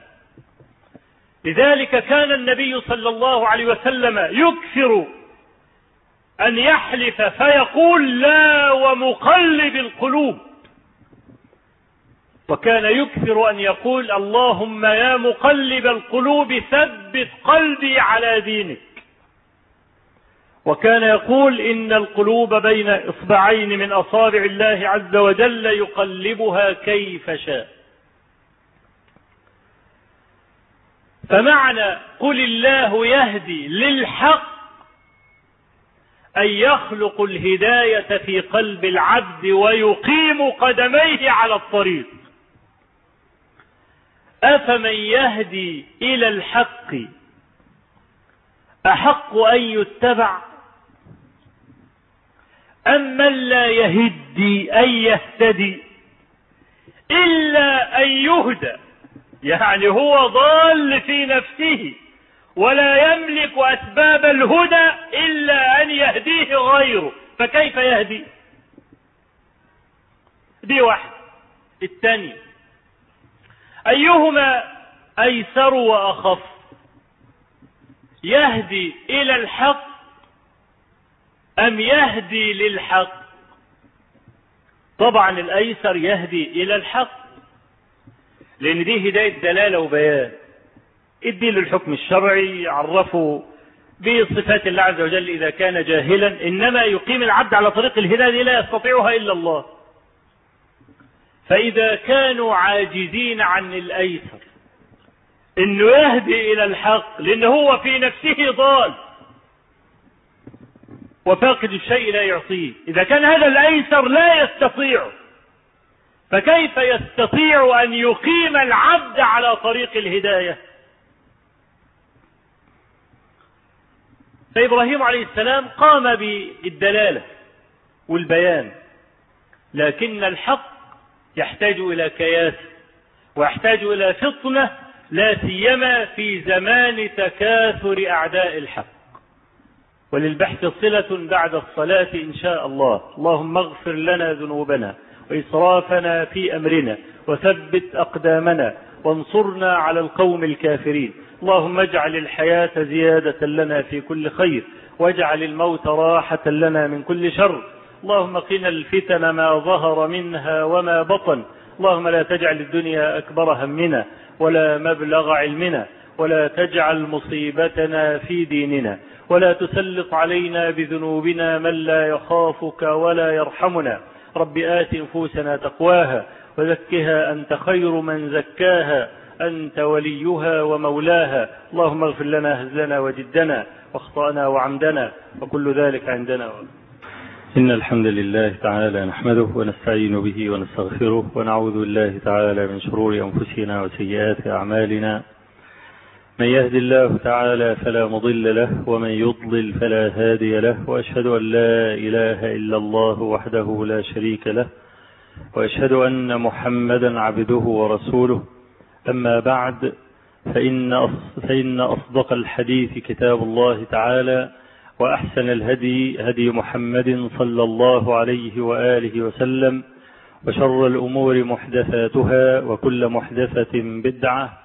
لذلك كان النبي صلى الله عليه وسلم يكثر أن يحلف فيقول لا ومقلب القلوب. وكان يكثر أن يقول اللهم يا مقلب القلوب ثبت قلبي على دينك. وكان يقول إن القلوب بين إصبعين من أصابع الله عز وجل يقلبها كيف شاء. فمعنى قل الله يهدي للحق أن يخلق الهداية في قلب العبد ويقيم قدميه على الطريق. أفمن يهدي إلى الحق أحق أن يتبع أم من لا يهدي أن يهتدي إلا أن يهدى يعني هو ضال في نفسه ولا يملك أسباب الهدى إلا أن يهديه غيره. فكيف يهدي؟ دي واحد. الثاني. أيهما أيسر وأخف؟ يهدي إلى الحق أم يهدي للحق؟ طبعا الأيسر يهدي إلى الحق لأن دي هداية دلالة وبيان. ادي له الحكم الشرعي عرفه بصفات الله عز وجل إذا كان جاهلا. إنما يقيم العبد على طريق الهداية لا يستطيعها إلا الله. فإذا كانوا عاجزين عن الأيسر إنه يهدي إلى الحق لأن هو في نفسه ضال. وفاقد الشيء لا يعطيه. إذا كان هذا الأيسر لا يستطيع فكيف يستطيع أن يقيم العبد على طريق الهداية؟ فإبراهيم عليه السلام قام بالدلالة والبيان لكن الحق يحتاج إلى كياس ويحتاج إلى فطنة لا سيما في زمان تكاثر أعداء الحق. وللبحث صلة بعد الصلاة إن شاء الله. اللهم اغفر لنا ذنوبنا وإسرافنا في أمرنا وثبت أقدامنا وانصرنا على القوم الكافرين. اللهم اجعل الحياة زيادة لنا في كل خير واجعل الموت راحة لنا من كل شر. اللهم قنا الفتن ما ظهر منها وما بطن. اللهم لا تجعل الدنيا أكبر همنا ولا مبلغ علمنا. ولا تجعل مصيبتنا في ديننا ولا تسلط علينا بذنوبنا من لا يخافك ولا يرحمنا. رب آت نفوسنا تقواها وزكها أنت خير من زكاها أنت وليها ومولاها. اللهم اغفر لنا هزلنا وجدنا واخطأنا وعمدنا وكل ذلك عندنا. إن الحمد لله تعالى نحمده ونستعين به ونستغفره ونعوذ بالله تعالى من شرور أنفسنا وسيئات أعمالنا. من يهد الله تعالى فلا مضل له ومن يضلل فلا هادي له وأشهد أن لا إله إلا الله وحده لا شريك له وأشهد أن محمدا عبده ورسوله. أما بعد فإن فإن أصدق الحديث كتاب الله تعالى وأحسن الهدي هدي محمد صلى الله عليه وآله وسلم وشر الأمور محدثاتها وكل محدثة بدعة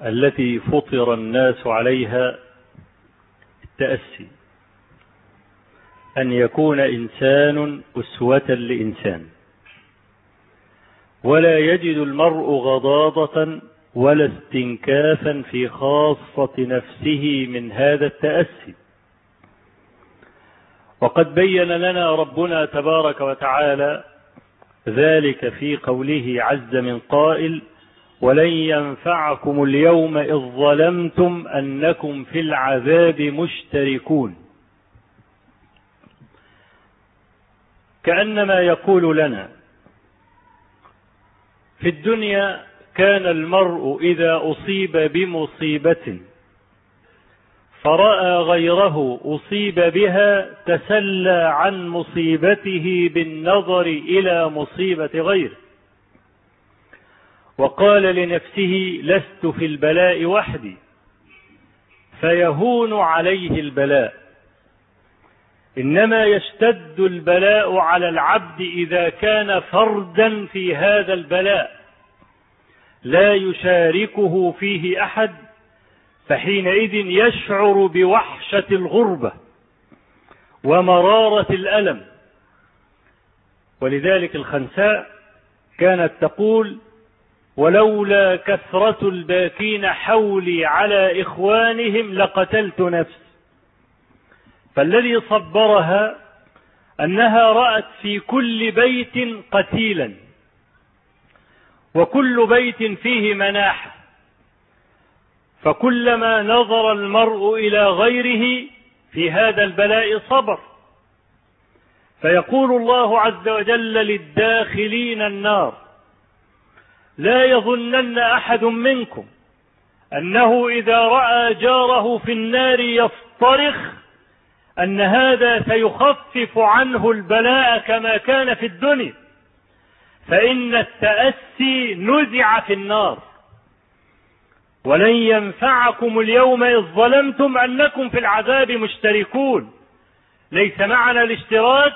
التي فطر الناس عليها التأسي. أن يكون إنسان أسوة لإنسان. ولا يجد المرء غضاضة ولا استنكافا في خاصة نفسه من هذا التأسي. وقد بين لنا ربنا تبارك وتعالى ذلك في قوله عز من قائل ولن ينفعكم اليوم إذ ظلمتم أنكم في العذاب مشتركون. كأنما يقول لنا في الدنيا كان المرء إذا أصيب بمصيبة فرأى غيره أصيب بها تسلى عن مصيبته بالنظر إلى مصيبة غيره. وقال لنفسه لست في البلاء وحدي. فيهون عليه البلاء. إنما يشتد البلاء على العبد إذا كان فردا في هذا البلاء. لا يشاركه فيه أحد فحينئذ يشعر بوحشة الغربة ومرارة الألم. ولذلك الخنساء كانت تقول ولولا كثرة الباكين حولي على إخوانهم لقتلت نفسي. فالذي صبرها أنها رأت في كل بيت قتيلا وكل بيت فيه مناحة. فكلما نظر المرء إلى غيره في هذا البلاء صبر. فيقول الله عز وجل للداخلين النار لا يظنن أحد منكم أنه إذا رأى جاره في النار يصطرخ أن هذا سيخفف عنه البلاء كما كان في الدنيا فإن التأسي نزع في النار. ولن ينفعكم اليوم إذ ظلمتم أنكم في العذاب مشتركون. ليس معنى الاشتراك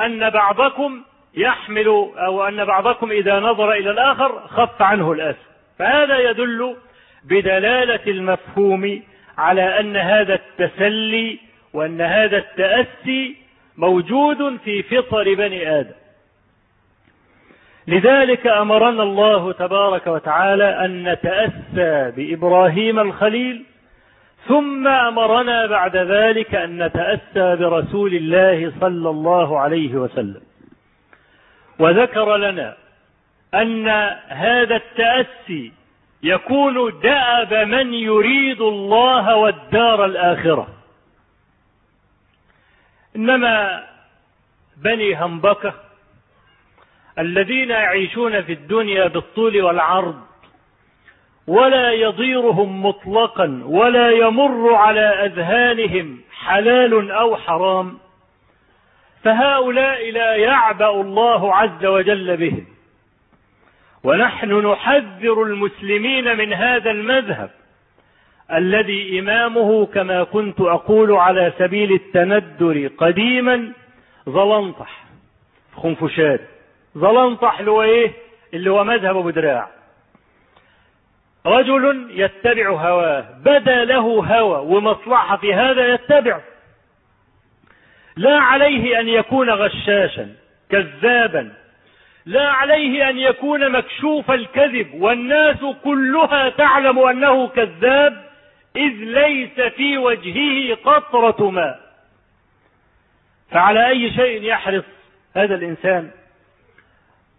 أن بعضكم يحمل أو أن بعضكم إذا نظر إلى الآخر خف عنه الأسر فهذا يدل بدلالة المفهوم على أن هذا التسلي وأن هذا التأسي موجود في فطر بني آدم. لذلك أمرنا الله تبارك وتعالى أن نتأسى بإبراهيم الخليل ثم أمرنا بعد ذلك أن نتأسى برسول الله صلى الله عليه وسلم. وذكر لنا أن هذا التأسي يكون دأب من يريد الله والدار الآخرة. إنما بني همبكة الذين يعيشون في الدنيا بالطول والعرض ولا يضيرهم مطلقا ولا يمر على أذهانهم حلال أو حرام فهؤلاء لا يعبأ الله عز وجل بهم. ونحن نحذر المسلمين من هذا المذهب الذي إمامه كما كنت أقول على سبيل التندر قديما ظلنطح. خنفشاد. ظلنطح اللي هو إيه؟ اللي هو مذهب أبو دراع. رجل يتبع هواه. بدا له هوى. ومصلحة في هذا يتبعه. لا عليه أن يكون غشاشا كذابا. لا عليه أن يكون مكشوف الكذب. والناس كلها تعلم أنه كذاب إذ ليس في وجهه قطرة ماء. فعلى أي شيء يحرص هذا الإنسان؟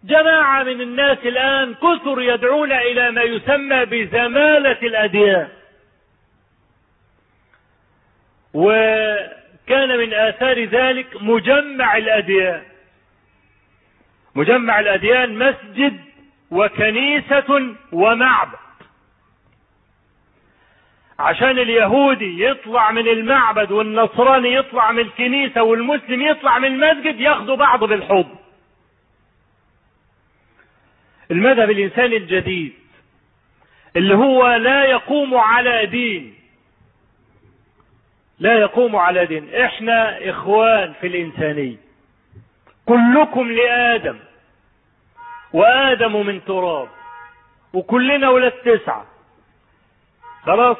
جماعة من الناس الآن كثر يدعون إلى ما يسمى بزمالة الأديان. و كان من آثار ذلك مجمع الأديان. مجمع الأديان مسجد وكنيسة ومعبد. عشان اليهودي يطلع من المعبد والنصراني يطلع من الكنيسة والمسلم يطلع من المسجد ياخدوا بعض بالحب. المذهب الإنساني الجديد اللي هو لا يقوم على دين. لا يقوم على دين. إحنا إخوان في الإنسانية. كلكم لآدم. وآدم من تراب. وكلنا ولاد تسعة. خلاص؟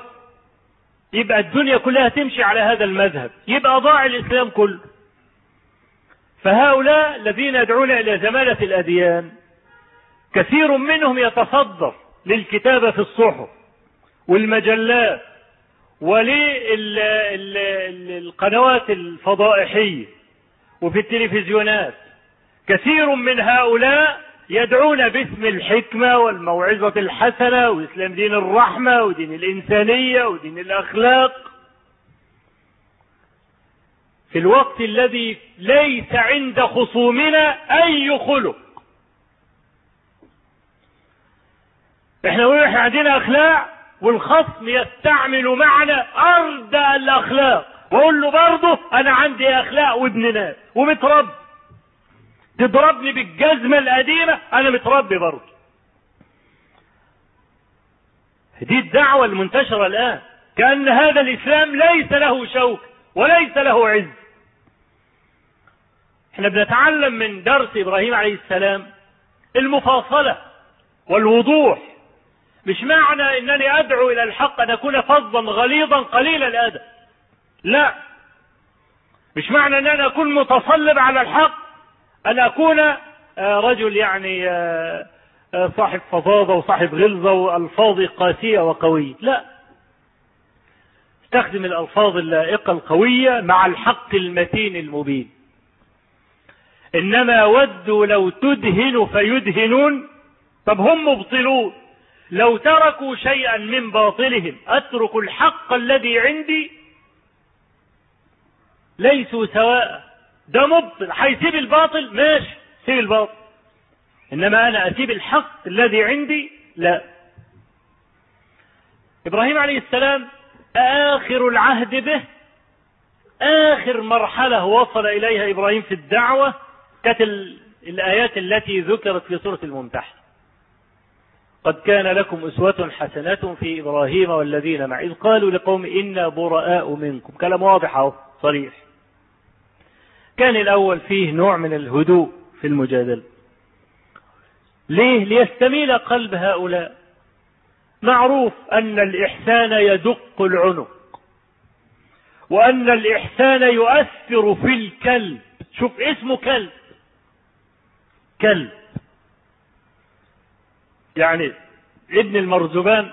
يبقى الدنيا كلها تمشي على هذا المذهب. يبقى ضاع الإسلام كله. فهؤلاء الذين يدعون إلى زمالة الأديان كثير منهم يتصدر للكتابة في الصحف والمجلات وللقنوات الفضائحية وفي التلفزيونات. كثير من هؤلاء يدعون باسم الحكمة والموعظة الحسنة وإسلام دين الرحمة ودين الإنسانية ودين الأخلاق. في الوقت الذي ليس عند خصومنا أي خلق. إحنا نقول إحنا عندنا أخلاق والخصم يستعمل معنا اردى الأخلاق. واقول له برضه أنا عندي أخلاق وابن ناس ومتربي. تضربني بالجزمة القديمة أنا متربي برضه. دي الدعوة المنتشرة الآن. كأن هذا الإسلام ليس له شوك وليس له عز. إحنا بنتعلم من درس إبراهيم عليه السلام المفاصلة والوضوح. مش معنى إنني أدعو إلى الحق أن أكون فظا غليظا قليل الادب لا. مش معنى إن أنا أكون متصلب على الحق أن أكون رجل يعني صاحب فظاظة وصاحب غلظة والفاظ قاسية وقوية. لا. استخدم الألفاظ اللائقة القوية مع الحق المتين المبين. إنما ودوا لو تدهن فيدهنون. طب هم مبطلون. لو تركوا شيئا من باطلهم اترك الحق الذي عندي ليسوا سواء. ده مبطل هيسيب الباطل؟ ماشي سيب الباطل. إنما أنا أسيب الحق الذي عندي؟ لا. إبراهيم عليه السلام آخر العهد به آخر مرحلة وصل إليها إبراهيم في الدعوة كانت الآيات التي ذكرت في سورة الممتحنة. قد كان لكم أسوة حسنة في إبراهيم والذين معه. إذ قالوا لقوم إنا براء منكم. كلام واضح أهو صريح. كان الأول فيه نوع من الهدوء في المجادلة. ليه؟ ليستميل قلب هؤلاء. معروف أن الإحسان يدق العنق وأن الإحسان يؤثر في الكلب. شوف اسمه كلب. كلب. يعني ابن المرزبان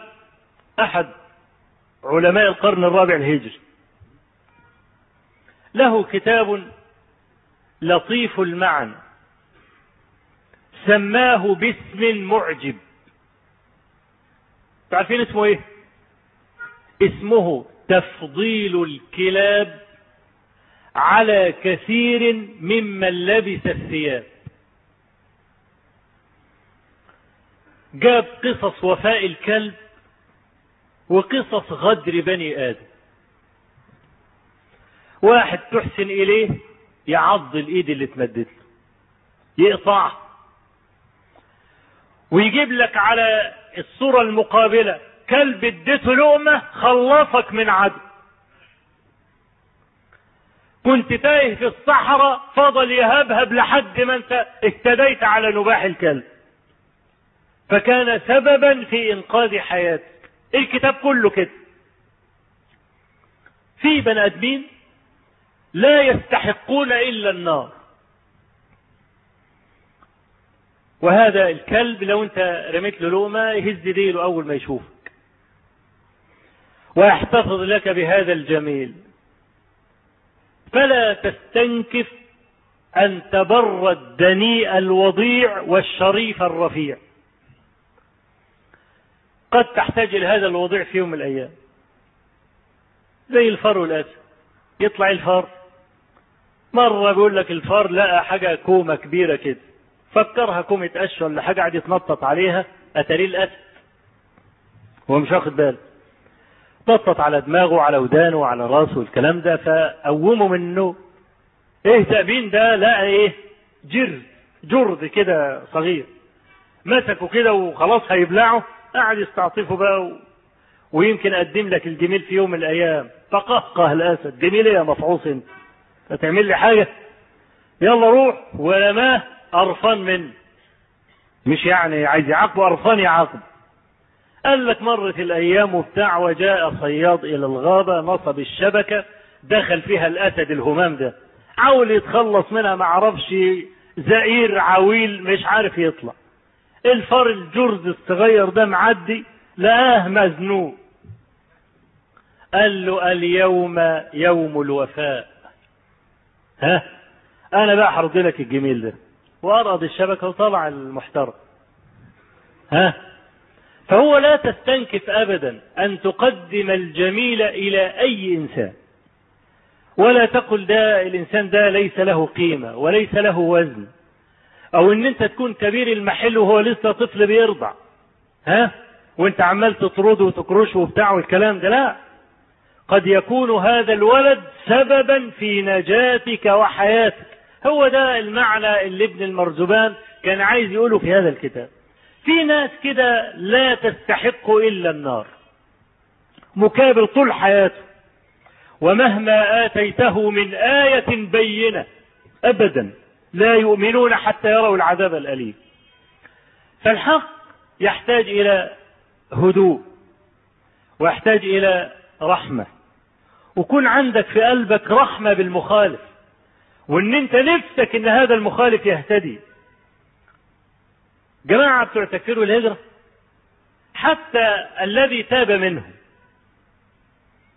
أحد علماء القرن الرابع الهجري. له كتاب لطيف المعنى سماه باسم معجب. تعرفين اسمه إيه؟ اسمه تفضيل الكلاب على كثير ممن لبس الثياب. جاب قصص وفاء الكلب وقصص غدر بني آدم. واحد تحسن إليه يعض الإيد اللي اتمدت له يقطعها ويجيب لك على الصورة المقابلة كلب اديته لقمة خلصك من عدو. كنت تايه في الصحراء فضل يهبهب لحد ما انت اهتديت على نباح الكلب. فكان سببا في إنقاذ حياتك. الكتاب كله كده. في بني آدمين لا يستحقون إلا النار. وهذا الكلب لو انت رميت له لقمة يهز ديله أول ما يشوفك. ويحتفظ لك بهذا الجميل. فلا تستنكف أن تبر الدنيء الوضيع والشريف الرفيع. قد تحتاج إلى هذا الوضيع في يوم من الأيام. زي الفار والأسد يطلع الفار. مرة بيقول لك الفار لقى حاجة كومة كبيرة كده. فكرها كومة قش ولا حاجة قعد يتنطط عليها. أتاريه الأسد هو مش واخد باله. نطط على دماغه وعلى ودانه وعلى راسه والكلام ده فقومه من النوم إيه تأبين ده؟ لقى إيه جرد جرد كده صغير. مسكه كده وخلاص هيبلعه. قعد يستعطفه بقى. ويمكن أقدم لك الجميل في يوم من الأيام. فقهقه الاسد جميل يا مفعوص أنت. هتعمل لي حاجة؟ يلا روح. ورماه قرفان منه مش يعني عايز يعاقبه قرفان يعاقبه قال لك مرت الأيام وبتاع وجاء صياد إلى الغابة نصب الشبكة دخل فيها الأسد الهمام ده. حاول يتخلص منها ما عرفش زئير عويل مش عارف يطلع. الفار الجرز الصغير ده معدي لقاه مزنوق. قال له اليوم يوم الوفاء. ها؟ أنا بقى هرد لك الجميل ده. وأرقد الشبكة وطلع المحترم. ها؟ فهو لا تستنكف أبدا أن تقدم الجميل إلى أي إنسان. ولا تقل ده الإنسان ده ليس له قيمة وليس له وزن. أو إن أنت تكون كبير المحل وهو لسه طفل بيرضع. ها؟ وأنت عمال تطرده وتكرشه وبتاع والكلام ده لا. قد يكون هذا الولد سببا في نجاتك وحياتك. هو ده المعنى اللي ابن المرزبان كان عايز يقوله في هذا الكتاب. في ناس كده لا تستحق إلا النار. مكابر طول حياته. ومهما آتيته من آية بينة أبدا. لا يؤمنون حتى يروا العذاب الأليم. فالحق يحتاج إلى هدوء ويحتاج إلى رحمة. وكون عندك في قلبك رحمة بالمخالف وإن أنت نفسك إن هذا المخالف يهتدي. جماعة بتوع تكفير الهجرة حتى الذي تاب منه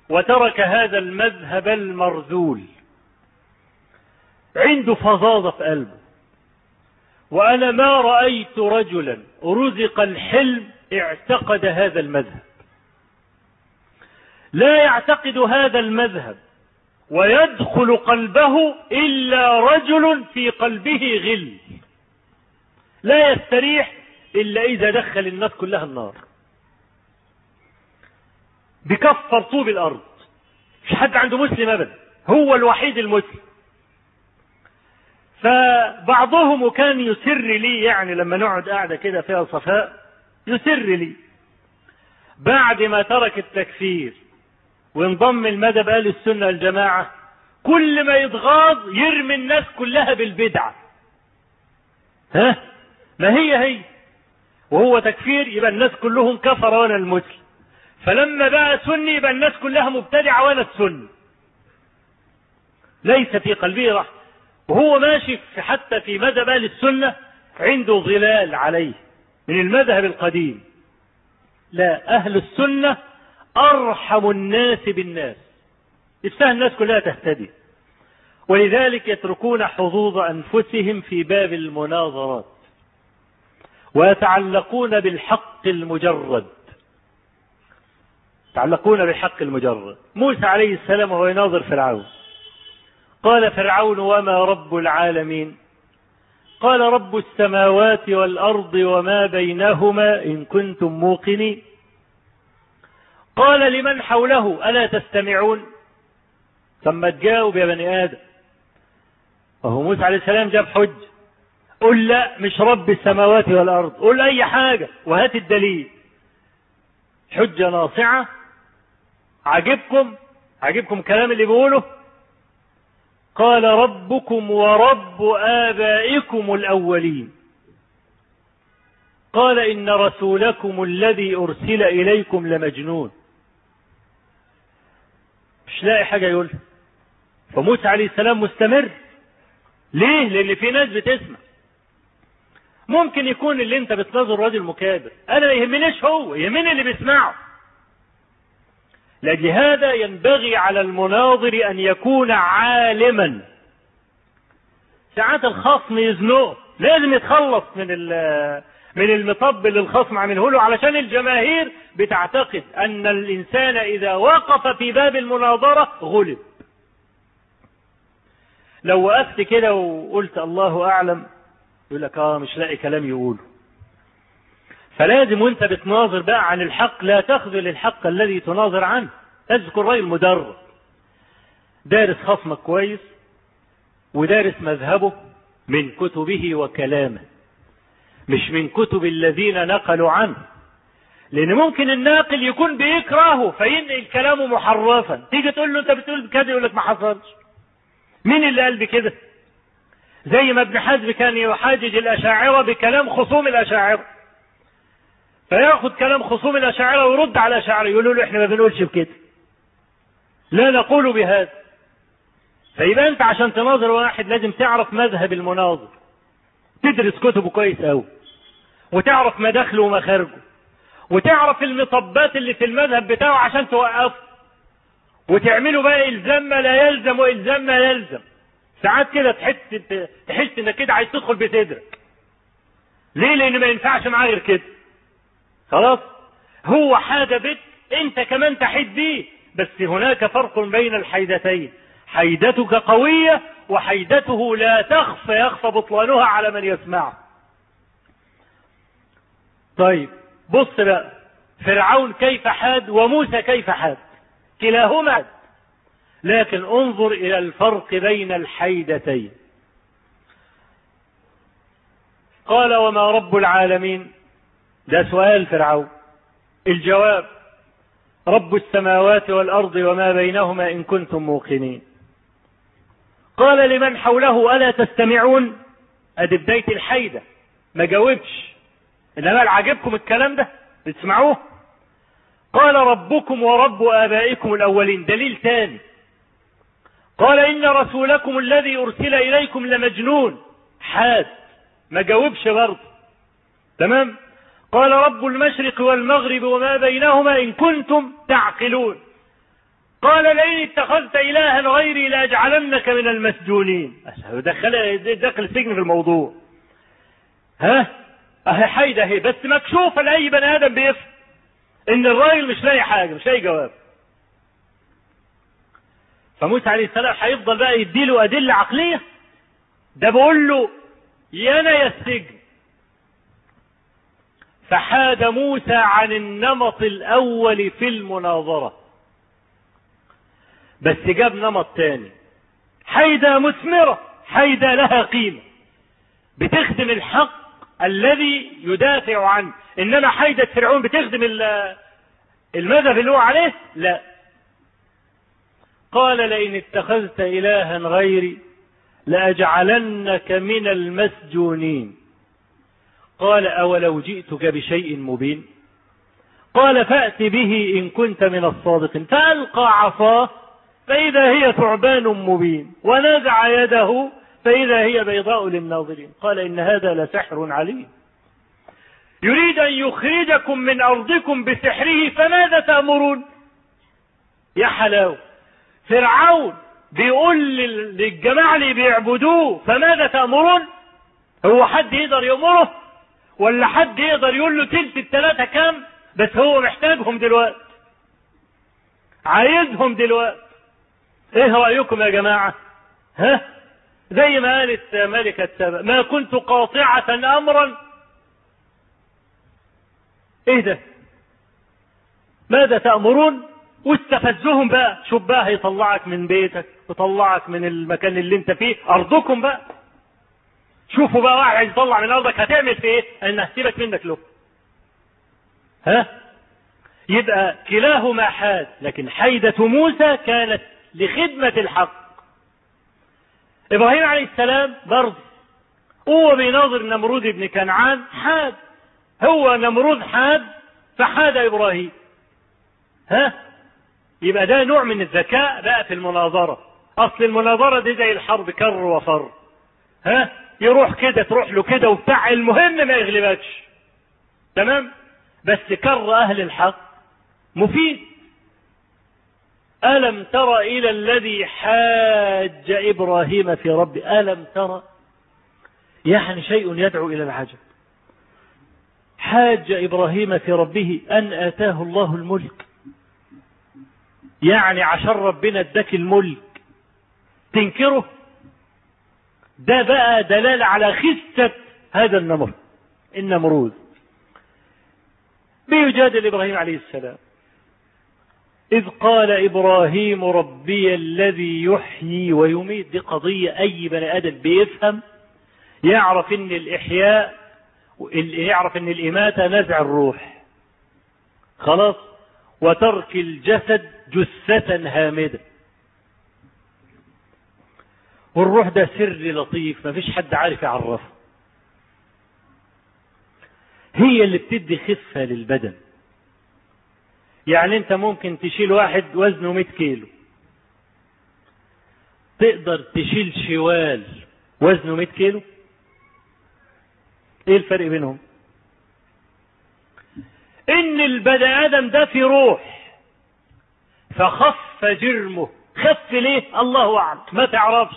وترك هذا المذهب المرذول عنده فظاظة في قلبه. وأنا ما رأيت رجلا رزق الحلم اعتقد هذا المذهب. لا يعتقد هذا المذهب ويدخل قلبه إلا رجل في قلبه غل. لا يستريح إلا إذا دخل الناس كلها النار. بكفر طوب الأرض. مش حد عنده مسلم أبدا. هو الوحيد المسلم. فبعضهم كان يسر لي يعني لما نقعد قاعدة كده فيها صفاء يسر لي. بعد ما ترك التكفير وانضم المذهب أهل السنة والجماعة كل ما يتغاض يرمي الناس كلها بالبدعة. ها؟ ما هي هي؟ وهو تكفير يبقى الناس كلهم كفر وأنا المسلم فلما بقى سني يبقى الناس كلها مبتدعة وأنا السني. ليس في قلبه رحمة. وهو ماشي في حتى في مذهب أهل السنة عنده ظلال عليه من المذهب القديم. لا أهل السنة أرحم الناس بالناس. نفسها الناس كلها تهتدي. ولذلك يتركون حظوظ أنفسهم في باب المناظرات. ويتعلقون بالحق المجرد. يتعلقون بالحق المجرد. موسى عليه السلام وهو يناظر فرعون. قال فرعون وما رب العالمين؟ قال رب السماوات والأرض وما بينهما إن كنتم موقنين. قال لمن حوله ألا تستمعون؟ ثم تجاوب يا بني آدم وهو موسى عليه السلام جاب حج. قل لا مش رب السماوات والأرض. قل أي حاجة وهات الدليل. حجة ناصعة. عجبكم عجبكم كلام اللي بيقوله؟ قال ربكم ورب آبائكم الأولين. قال إن رسولكم الذي أرسل إليكم لمجنون. مش لاقي حاجة يقولها فموسى عليه السلام مستمر. ليه؟ لأن في ناس بتسمع. ممكن يكون اللي أنت بتناظر راجل مكابر. أنا ما يهمنيش هو يهمني اللي بيسمعه. لأجل هذا ينبغي على المناظر أن يكون عالما. ساعات الخصم يزنقه لازم يتخلص من من المطب اللي الخصم عامله له علشان الجماهير بتعتقد أن الإنسان إذا وقف في باب المناظرة غلب. لو وقفت كده وقلت الله أعلم يقول لك آه مش لاقي كلام يقوله. فلازم وانت بتناظر بقى عن الحق لا تخذل الحق الذي تناظر عنه. اذكر راجل مدرب دارس خصمك كويس ودارس مذهبه من كتبه وكلامه. مش من كتب الذين نقلوا عنه. لأن ممكن الناقل يكون بيكرهه فينقل كلامه محرفا. تيجي تقول له أنت بتقول كده يقول لك ما حصلش. مين اللي قال بكده؟ زي ما ابن حزم كان يحاجج الأشاعرة بكلام خصوم الأشاعرة. فياخد كلام خصوم الاشاعره ويرد على الاشاعره يقولوا له إحنا ما بنقولش بكده. لا نقول بهذا. فيبقى أنت عشان تناظر واحد لازم تعرف مذهب المناظر. تدرس كتبه كويس قوي وتعرف مداخله ومخارجه. وتعرف المطبات اللي في المذهب بتاعه عشان توقفه. وتعمله بقى إلزام ما لا يلزم وإلزام ما يلزم. ساعات كده تحس تحس إنك كده عايز تدخل بصدرك. ليه؟ لأن ما ينفعش معاه غير كده. خلاص؟ هو حاجة بك انت كمان تحد بيه. بس هناك فرق بين الحيدتين. حيدتك قوية وحيدته لا تخفى يخفى بطلانها على من يسمعه. طيب بص بقى. فرعون كيف حاد وموسى كيف حاد؟ كلاهما. حاد لكن انظر إلى الفرق بين الحيدتين. قال وما رب العالمين؟ ده سؤال فرعون. الجواب رب السماوات والأرض وما بينهما إن كنتم موقنين. قال لمن حوله ألا تستمعون؟ أدي بداية الحيدة. ما جاوبش. إنما عجبكم الكلام ده؟ تسمعوه قال ربكم ورب آبائكم الأولين. دليل ثاني قال إن رسولكم الذي أرسل إليكم لمجنون. حاد. ما جاوبش برضه. تمام؟ قال رب المشرق والمغرب وما بينهما إن كنتم تعقلون. قال لئن اتخذت إلها غيري لأجعلنك من المسجونين. دخل دخل السجن في الموضوع. ها؟ أهي حيدة اهي بس مكشوفة لأي بني آدم بيفهم إن الراجل مش لاقي حاجة مش لاقي جواب. فموسى عليه السلام هيفضل بقى يديله أدلة عقلية. ده بيقول له يانا يا السجن. فحاد موسى عن النمط الأول في المناظرة. بس جاب نمط تاني. حيدة مثمرة حيدة لها قيمة. بتخدم الحق الذي يدافع عنه. إنما حيدة فرعون بتخدم المذهب اللي هو عليه؟ لا. قال لئن اتخذت إلها غيري لأجعلنك من المسجونين. قال أولو جئتك بشيء مبين قال فأت به إن كنت من الصادقين فألقى عصاه فإذا هي ثعبان مبين ونزع يده فإذا هي بيضاء للناظرين قال إن هذا لسحر عليم يريد أن يخرجكم من أرضكم بسحره فماذا تأمرون يا حلاوة فرعون بيقول للجماعة اللي بيعبدوه فماذا تأمرون هو حد يقدر يأمره ولا حد يقدر يقول له تلت التلاتة كام؟ بس هو محتاجهم دلوقتي. عايزهم دلوقتي. إيه رأيكم يا جماعة؟ ها؟ زي ما قالت ملكة سبأ. ما كنت قاطعة أمرا. إيه ده؟ ماذا تأمرون؟ واستفزهم بقى؟ شوف بقى هيطلعك من بيتك وطلعك من المكان اللي انت فيه. أرضكم بقى. شوفوا بقى واحد يطلع من أرضك هتعمل في إيه؟ أن هسيبك منك له ها؟ يبقى كلاهما حاد لكن حيدة موسى كانت لخدمة الحق. إبراهيم عليه السلام برضه هو بيناظر نمرود بن كنعان حاد. هو نمرود حاد فحاد إبراهيم. ها؟ يبقى ده نوع من الذكاء بقى في المناظرة. أصل المناظرة دي زي الحرب كر وفر. ها؟ يروح كده تروح له كده وبتاع المهم ما يغلبكش. تمام؟ بس كر أهل الحق. مفيد. ألم تر إلى الذي حاج إبراهيم في ربه ألم تر؟ يعني شيء يدعو إلى العجب. حاج إبراهيم في ربه أن آتاه الله الملك. يعني عشان ربنا اداك الملك. تنكره؟ ده بقى دلالة على خسة هذا النمر. النمرود بيجادل إبراهيم عليه السلام. إذ قال إبراهيم ربي الذي يحيي ويميت دي قضية أي بني آدم بيفهم. يعرف إن الإحياء يعرف إن الإماتة نزع الروح. خلاص؟ وترك الجسد جثة هامدة. والروح ده سر لطيف ما فيش حد عارف يعرفه. هي اللي بتدي خفة للبدن. يعني انت ممكن تشيل واحد وزنه 100 كيلو. تقدر تشيل شوال وزنه 100 كيلو؟ إيه الفرق بينهم؟ ان البني آدم ده في روح. فخف جرمه. خف ليه؟ الله أعلم. ما تعرفش.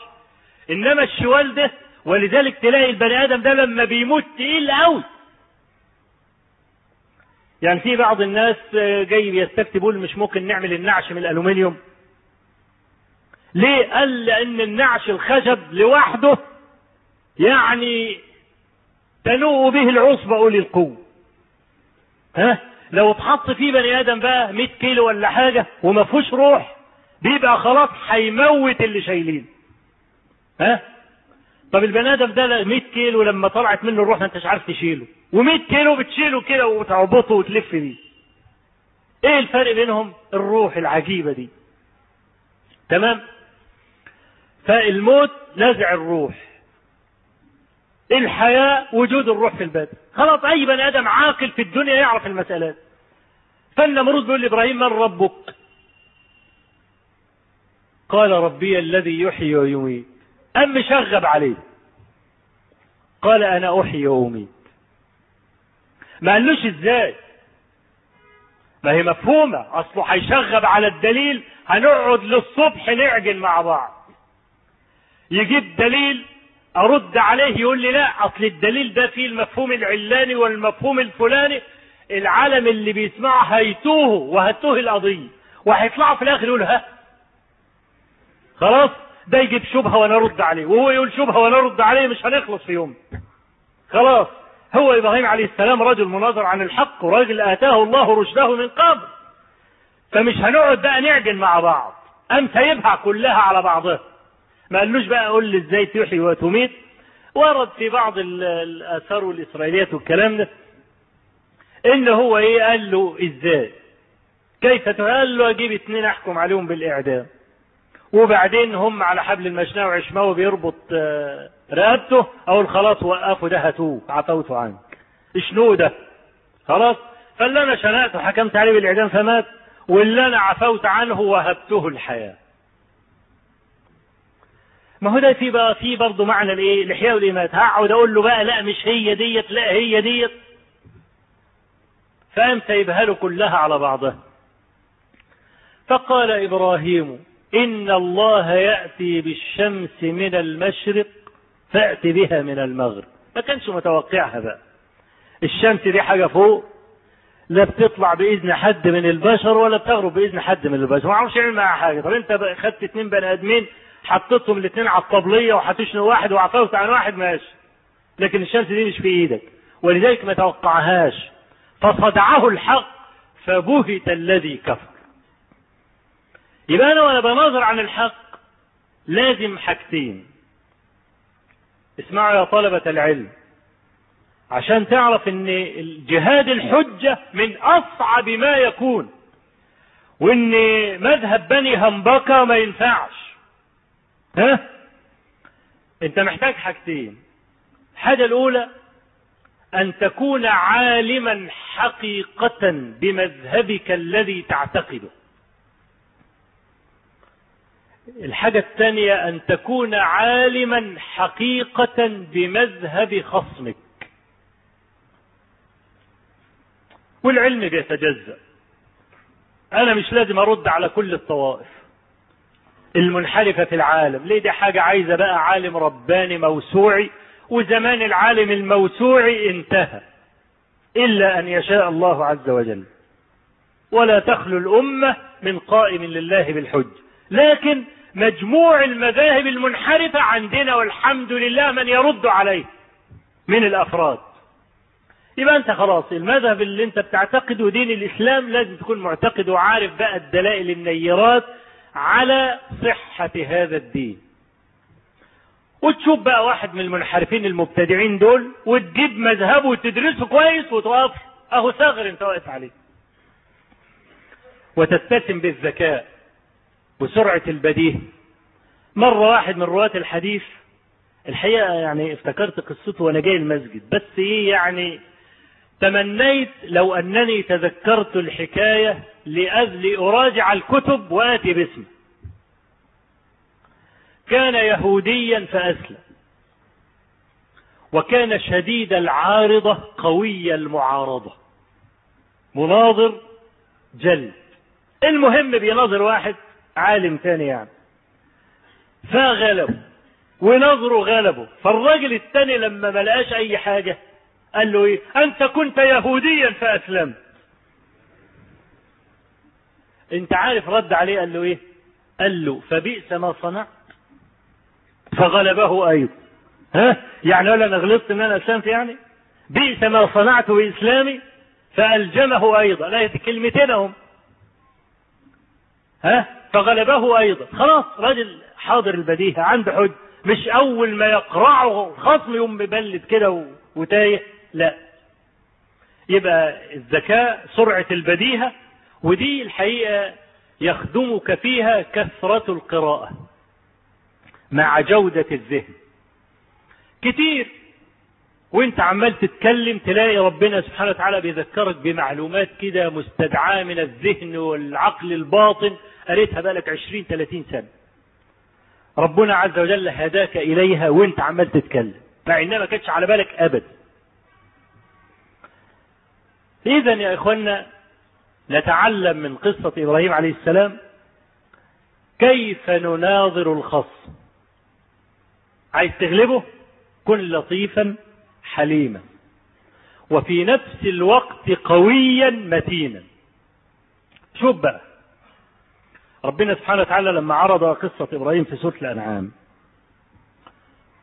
إنما الشوال ده ولذلك تلاقي البني آدم ده لما بيموت تقيل قوي. يعني في بعض الناس جاي بيستفتي بيقول مش ممكن نعمل النعش من الألومنيوم. ليه؟ قال لأن النعش الخشب لوحده يعني تنوء به العصبة أولي القوة. ها؟ لو اتحط فيه بني آدم بقى 100 كيلو ولا حاجة وما فيهوش روح بيبقى خلاص هيموت اللي شايلين ها؟ طب البني آدم ده 100 كيلو لما طلعت منه الروح ما انتش عارف تشيله. و100 كيلو بتشيله كده وتعبطه وتلف بيه. إيه الفرق بينهم؟ الروح العجيبة دي. تمام؟ فالموت نزع الروح. الحياة وجود الروح في البدن. خلاص أي بني آدم عاقل في الدنيا يعرف المسألات. فالنمرود بيقول لإبراهيم من ربك؟ قال ربي الذي يحيي ويميت. أم مشغب عليه؟ قال أنا أحيي وأميت. ما قالوش إزاي؟ ما هي مفهومة. أصله هيشغب على الدليل هنقعد للصبح نعجن مع بعض. يجيب دليل أرد عليه يقول لي لا أصل الدليل ده فيه المفهوم العلاني والمفهوم الفلاني. العالم اللي بيسمعه هيتوه وهتوه القضية. وهيطلعوا في الآخر يقولوا ها؟ خلاص؟ ده يجيب شبهة وأنا ارد عليه وهو يقول شبهة وأنا ارد عليه مش هنخلص في يوم. خلاص هو إبراهيم عليه السلام رجل مناظر عن الحق وراجل آتاه الله رشده من قبل. فمش هنقعد بقى نعجن مع بعض ام سايبها كلها على بعضها. ما قالوش بقى قول لي إزاي تحيي وتميت. ورد في بعض الاثار والاسرائيليات والكلام ده. إن هو إيه؟ قال له إزاي؟ كيف قال له أجيب اتنين أحكم عليهم بالإعدام. وبعدين هم على حبل المشناه وعشماوي بيربط رقبته أقول خلاص وقفوا ده هاتوه عفوت عنك شنو ده؟ خلاص؟ فاللي أنا شنقته حكمت عليه بالإعدام فمات. واللي أنا عفوت عنه وهبته الحياة. ما هو ده في بقى في برضه معنى الإيه؟ الإحياء والامات هقعد أقول له بقى لا مش هي ديت لا هي ديت. فقام سايبها له كلها على بعضها. فقال إبراهيم إن الله يأتي بالشمس من المشرق فأت بها من المغرب. ما كانش متوقعها بقى. الشمس دي حاجة فوق لا بتطلع بإذن حد من البشر ولا بتغرب بإذن حد من البشر. ما أعرفش يعمل معاها حاجة. طب أنت خدت اتنين بني آدمين حطيتهم الاثنين على الطبلية وهتشنو واحد وعفوت عن واحد ماشي. لكن الشمس دي مش في إيدك. ولذلك ما توقعهاش. فصدعه الحق فبهت الذي كفر. يبقى أنا وأنا بناظر عن الحق لازم حاجتين. اسمعوا يا طلبة العلم. عشان تعرف إن الجهاد الحجة من أصعب ما يكون وإن مذهب بني همبكة ما ينفعش. ها؟ أنت محتاج حاجتين. الحاجة الأولى أن تكون عالما حقيقة بمذهبك الذي تعتقده. الحاجة الثانية أن تكون عالما حقيقة بمذهب خصمك. والعلم بيتجزأ. أنا مش لازم أرد على كل الطوائف المنحرفة في العالم. ليه؟ دي حاجة عايزة بقى عالم رباني موسوعي وزمان العالم الموسوعي انتهى. إلا أن يشاء الله عز وجل. ولا تخلو الأمة من قائم لله بالحج. لكن مجموع المذاهب المنحرفة عندنا والحمد لله من يرد عليه من الأفراد. يبقى أنت خلاص المذهب اللي أنت بتعتقده دين الإسلام لازم تكون معتقد وعارف بقى الدلائل النيرات على صحة هذا الدين. وتشوف بقى واحد من المنحرفين المبتدعين دول وتجيب مذهبه وتدرسه كويس وتقف أهو ثغر أنت واقف عليه. وتتسم بالذكاء. وسرعة البديهة. مرة واحد من رواة الحديث الحقيقة يعني افتكرت قصته وأنا جاي المسجد بس إيه يعني تمنيت لو أنني تذكرت الحكاية لأجل أراجع الكتب وآتي باسمه كان يهوديا فأسلم. وكان شديد العارضة قوي المعارضة. مناظر جلد. المهم بيناظر واحد عالم تاني يعني. فغلب ونظره غلبه. فالراجل التاني لما ما لقاش أي حاجة قال له إيه؟ أنت كنت يهوديا فأسلمت. أنت عارف رد عليه قال له إيه؟ قال له فبئس ما صنعت. فغلبه أيضا ها؟ يعني ولا أنا غلطت إن أنا أسلمت يعني؟ بئس ما صنعت باسلامي فألجمه أيضا. لا كلمتين هم. ها؟ فغلبه أيضا. خلاص راجل حاضر البديهة عنده حج مش أول ما يقرعه خصم يوم مبلد كده وتايه لا. يبقى الذكاء سرعة البديهة ودي الحقيقة يخدمك فيها كثرة القراءة مع جودة الذهن. كتير وانت عمال تتكلم تلاقي ربنا سبحانه وتعالى بيذكرك بمعلومات كده مستدعاة من الذهن والعقل الباطن قريتها بالك 20 30 سنة. ربنا عز وجل هداك إليها وانت عمال تتكلم. مع انها ما كانتش على بالك أبدا إذا يا إخوانا نتعلم من قصة إبراهيم عليه السلام كيف نناظر الخصم. عايز تغلبه؟ كن لطيفا حليما. وفي نفس الوقت قويا متينا. شوف بقى ربنا سبحانه وتعالى لما عرض قصة إبراهيم في سورة الأنعام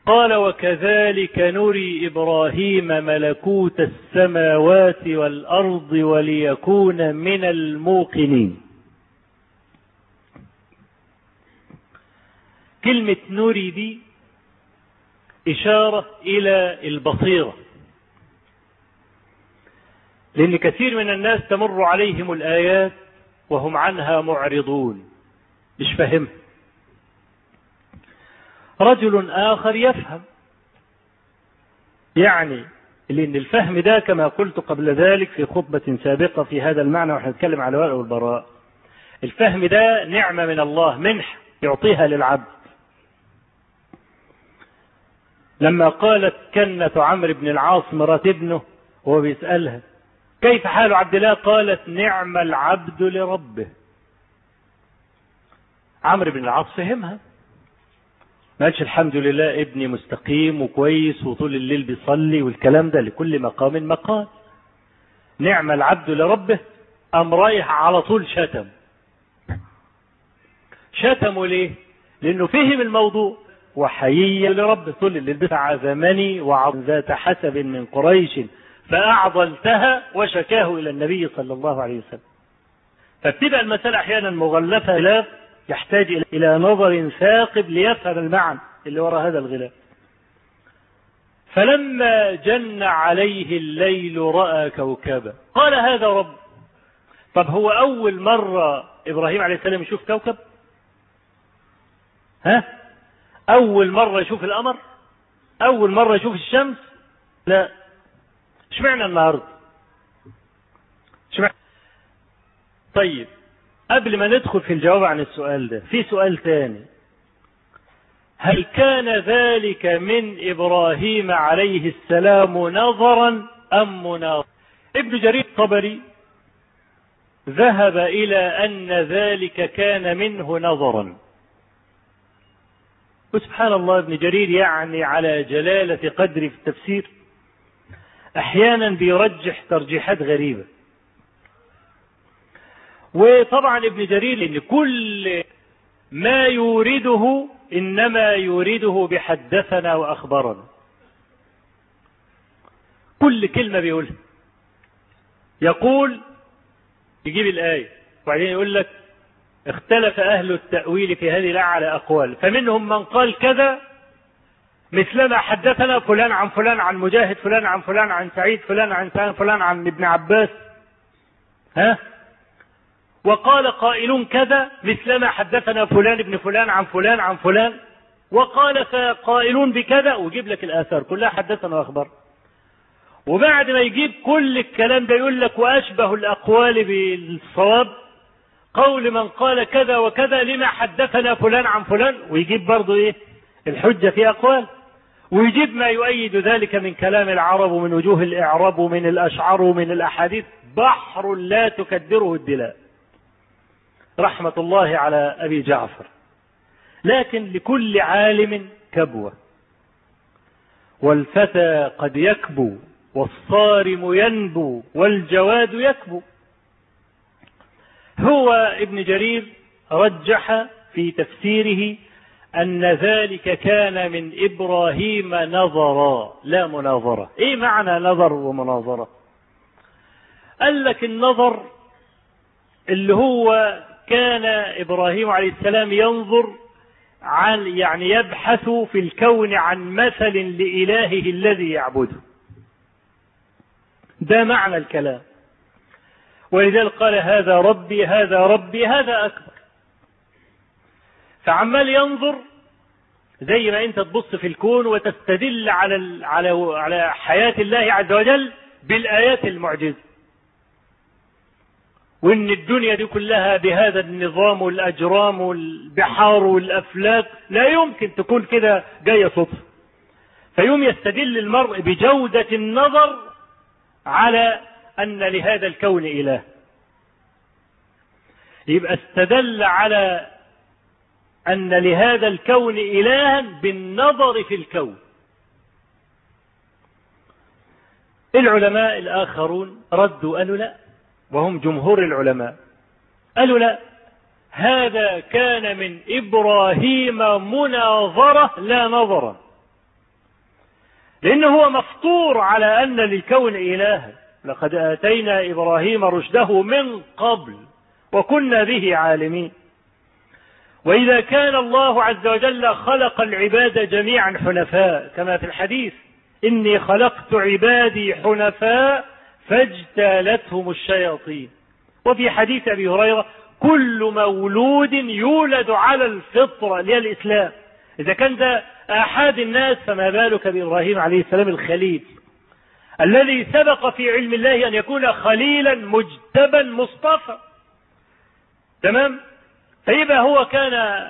قال وكذلك نري إبراهيم ملكوت السماوات والأرض وليكون من الموقنين. كلمة نري دي إشارة إلى البصيرة لأن كثير من الناس تمر عليهم الآيات وهم عنها معرضون. مش فاهمها رجل آخر يفهم. يعني لأن الفهم ده كما قلت قبل ذلك في خطبة سابقة في هذا المعنى ونحن نتكلم على الولاء والبراء. الفهم ده نعمة من الله منح يعطيها للعبد. لما قالت كنة عمرو بن العاص مرات ابنه وهو بيسألها كيف حال عبد الله؟ قالت نعم العبد لربه. عمرو بن العاص فهمها. ما قالش الحمد لله ابني مستقيم وكويس وطول الليل بيصلي والكلام ده لكل مقام مقال. نعم العبد لربه أم رايح على طول شتم. شتموا ليه؟ لأنه فهم الموضوع. وحيي لرب طول الليل فعزمني وعظ ذات حسب من قريش فأعضلتها وشكاه إلى النبي صلى الله عليه وسلم. فبتبقى المسألة أحيانا مغلفة غلاف يحتاج إلى نظر ثاقب ليفهم المعنى اللي وراء هذا الغلاف فلما جن عليه الليل رأى كوكبا. قال هذا رب. طب هو أول مرة إبراهيم عليه السلام يشوف كوكب؟ ها؟ أول مرة يشوف القمر؟ أول مرة يشوف الشمس؟ لا. اشمعنى النهاردة؟ اشمعنى طيب. قبل ما ندخل في الجواب عن السؤال ده في سؤال ثاني هل كان ذلك من إبراهيم عليه السلام نظرا أم مناظرا؟ ابن جرير الطبري ذهب إلى أن ذلك كان منه نظرا. وسبحان الله ابن جرير يعني على جلالة قدر في التفسير أحيانا بيرجح ترجيحات غريبة. وطبعا ابن جرير إن كل ما يورده إنما يورده بحدثنا وأخبرنا. كل كلمة بيقولها. يقول يجيب الآية وبعدين يقول لك اختلف أهل التأويل في هذه على أقوال. فمنهم من قال كذا مثلما حدثنا فلان عن فلان عن مجاهد فلان عن فلان عن سعيد فلان عن فلان عن ابن عباس. ها؟ وقال قائل كذا مثلما حدثنا فلان ابن فلان عن فلان عن فلان. وقال قائلون بكذا ويجيب لك الآثار كلها حدثنا وأخبر. وبعد ما يجيب كل الكلام ده يقول لك وأشبه الأقوال بالصواب. قول من قال كذا وكذا لما حدثنا فلان عن فلان ويجيب برضه إيه؟ الحجة في أقوال. ويجيب ما يؤيد ذلك من كلام العرب ومن وجوه الإعراب ومن الأشعار ومن الأحاديث. بحر لا تكدره الدلاء. رحمة الله على أبي جعفر. لكن لكل عالم كبوة. والفتى قد يكبو والصارم ينبو والجواد يكبو. هو ابن جرير رجح في تفسيره أن ذلك كان من إبراهيم نظرا. لا مناظرة. إيه معنى نظر ومناظرة؟ قال لك النظر اللي هو كان إبراهيم عليه السلام ينظر عن يعني يبحث في الكون عن مثل لإلهه الذي يعبده. ده معنى الكلام. ولذلك قال هذا ربي هذا ربي هذا أكبر. فعمال ينظر زي ما أنت تبص في الكون وتستدل على على على حياة الله عز وجل بالآيات المعجزة. وإن الدنيا دي كلها بهذا النظام والأجرام والبحار والأفلاك لا يمكن تكون كده جاية صدفة. فيوم يستدل المرء بجودة النظر على أن لهذا الكون إله. يبقى استدل على أن لهذا الكون إلها بالنظر في الكون. العلماء الآخرون ردوا قالوا لا. وهم جمهور العلماء. قالوا لا هذا كان من إبراهيم مناظرة لا نظرا. لأنه هو مفطور على أن للكون الها لقد آتينا إبراهيم رشده من قبل وكنا به عالمين. وإذا كان الله عز وجل خلق العباد جميعا حنفاء كما في الحديث إني خلقت عبادي حنفاء فاجتالتهم الشياطين. وفي حديث أبي هريرة كل مولود يولد على الفطرة اللي هي الاسلام إذا كان ده أحد الناس فما بالك بإبراهيم عليه السلام الخليل؟ الذي سبق في علم الله أن يكون خليلا مجتبا مصطفى. تمام؟ فيبقى هو كان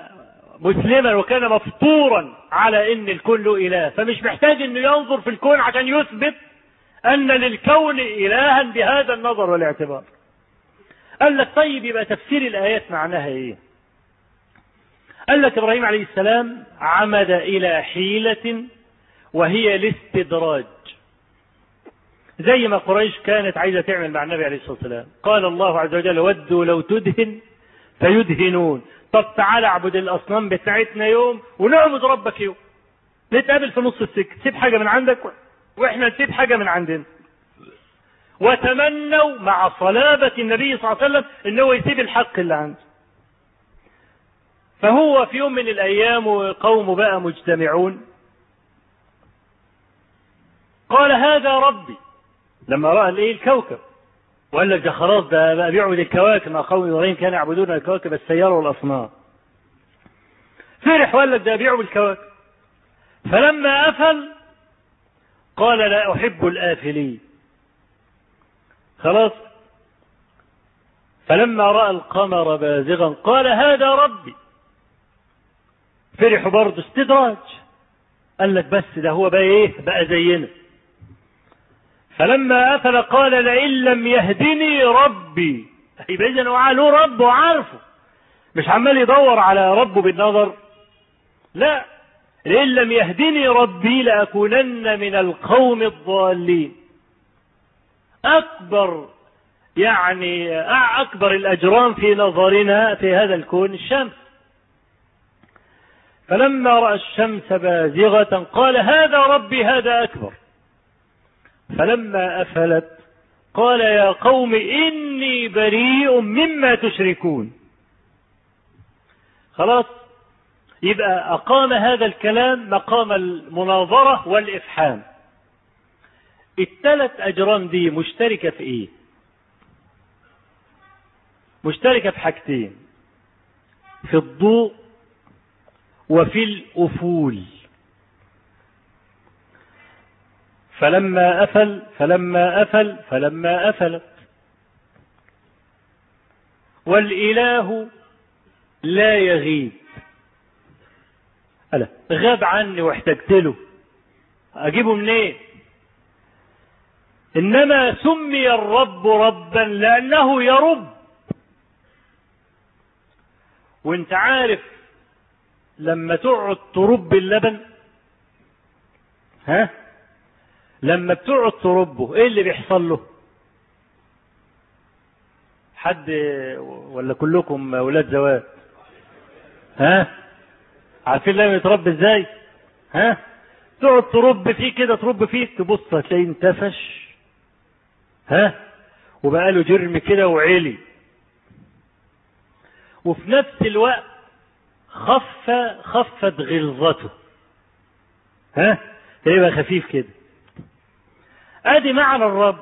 مسلما وكان مفطورا على إن الكل إله فمش محتاج إنه ينظر في الكون عشان يثبت أن للكون إلها بهذا النظر والاعتبار. قال لك طيب يبقى تفسير الآيات معناها إيه؟ قال لك إبراهيم عليه السلام عمد إلى حيلة وهي الاستدراج زي ما قريش كانت عايزة تعمل مع النبي عليه الصلاة والسلام. قال الله عز وجل ودوا لو تدهن فيدهنون. طب تعالى اعبد الأصنام بتاعتنا يوم ونعبد ربك يوم. نتقابل في نص السكة. سيب حاجة من عندك؟ وإحنا نسيب حاجة من عندنا. وتمنوا مع صلابة النبي صلى الله عليه وسلم إنه يسيب الحق اللي عنده. فهو في يوم من الأيام وقوم بقى مجتمعون. قال هذا ربي. لما رأى الايه الكوكب. وقال لك ده خلاص ده بقى بيعبد الكواكب ما قوم إبراهيم كانوا يعبدون الكواكب السيارة والأصنام. فرح وقال لك ده بيعبد الكواكب. فلما افل قال لا أحب الآفلين خلاص؟ فلما رأى القمر بازغا قال هذا ربي. فرحوا برضه استدراج. قال لك بس ده هو بقى إيه؟ بقى زينا. فلما أفل قال لئن لم يهدني ربي. يبقى إذا هو له رب وعارفه. مش عمال يدور على ربه بالنظر. لا. لئن لم يهدني ربي لأكونن من القوم الضالين. أكبر يعني أكبر الأجرام في نظرنا في هذا الكون الشمس. فلما رأى الشمس بازغة قال هذا ربي هذا أكبر. فلما أفلت قال يا قوم إني بريء مما تشركون. خلاص يبقى أقام هذا الكلام مقام المناظرة والإفحام. الثلاث أجرام دي مشتركة في إيه؟ مشتركة في حاجتين في الضوء وفي الأفول. فلما أفل فلما أفل فلما أفلت والإله لا يغيب. ألا. غاب عني واحتجت له أجيبه منين؟ إنما سمي الرب ربا لأنه يرب. وأنت عارف لما تقعد ترب اللبن؟ ها؟ لما بتقعد تربه إيه اللي بيحصل له؟ حد ولا كلكم ولاد زواج؟ ها؟ عارفين لما يتربى إزاي؟ ها؟ تقعد ترب فيه كده ترب فيه تبص هتلاقيه انتفش. ها؟ وبقى له جرم كده وعلي. وفي نفس الوقت خف خفت غلظته. ها؟ يبقى خفيف كده. ادي معنى الرب.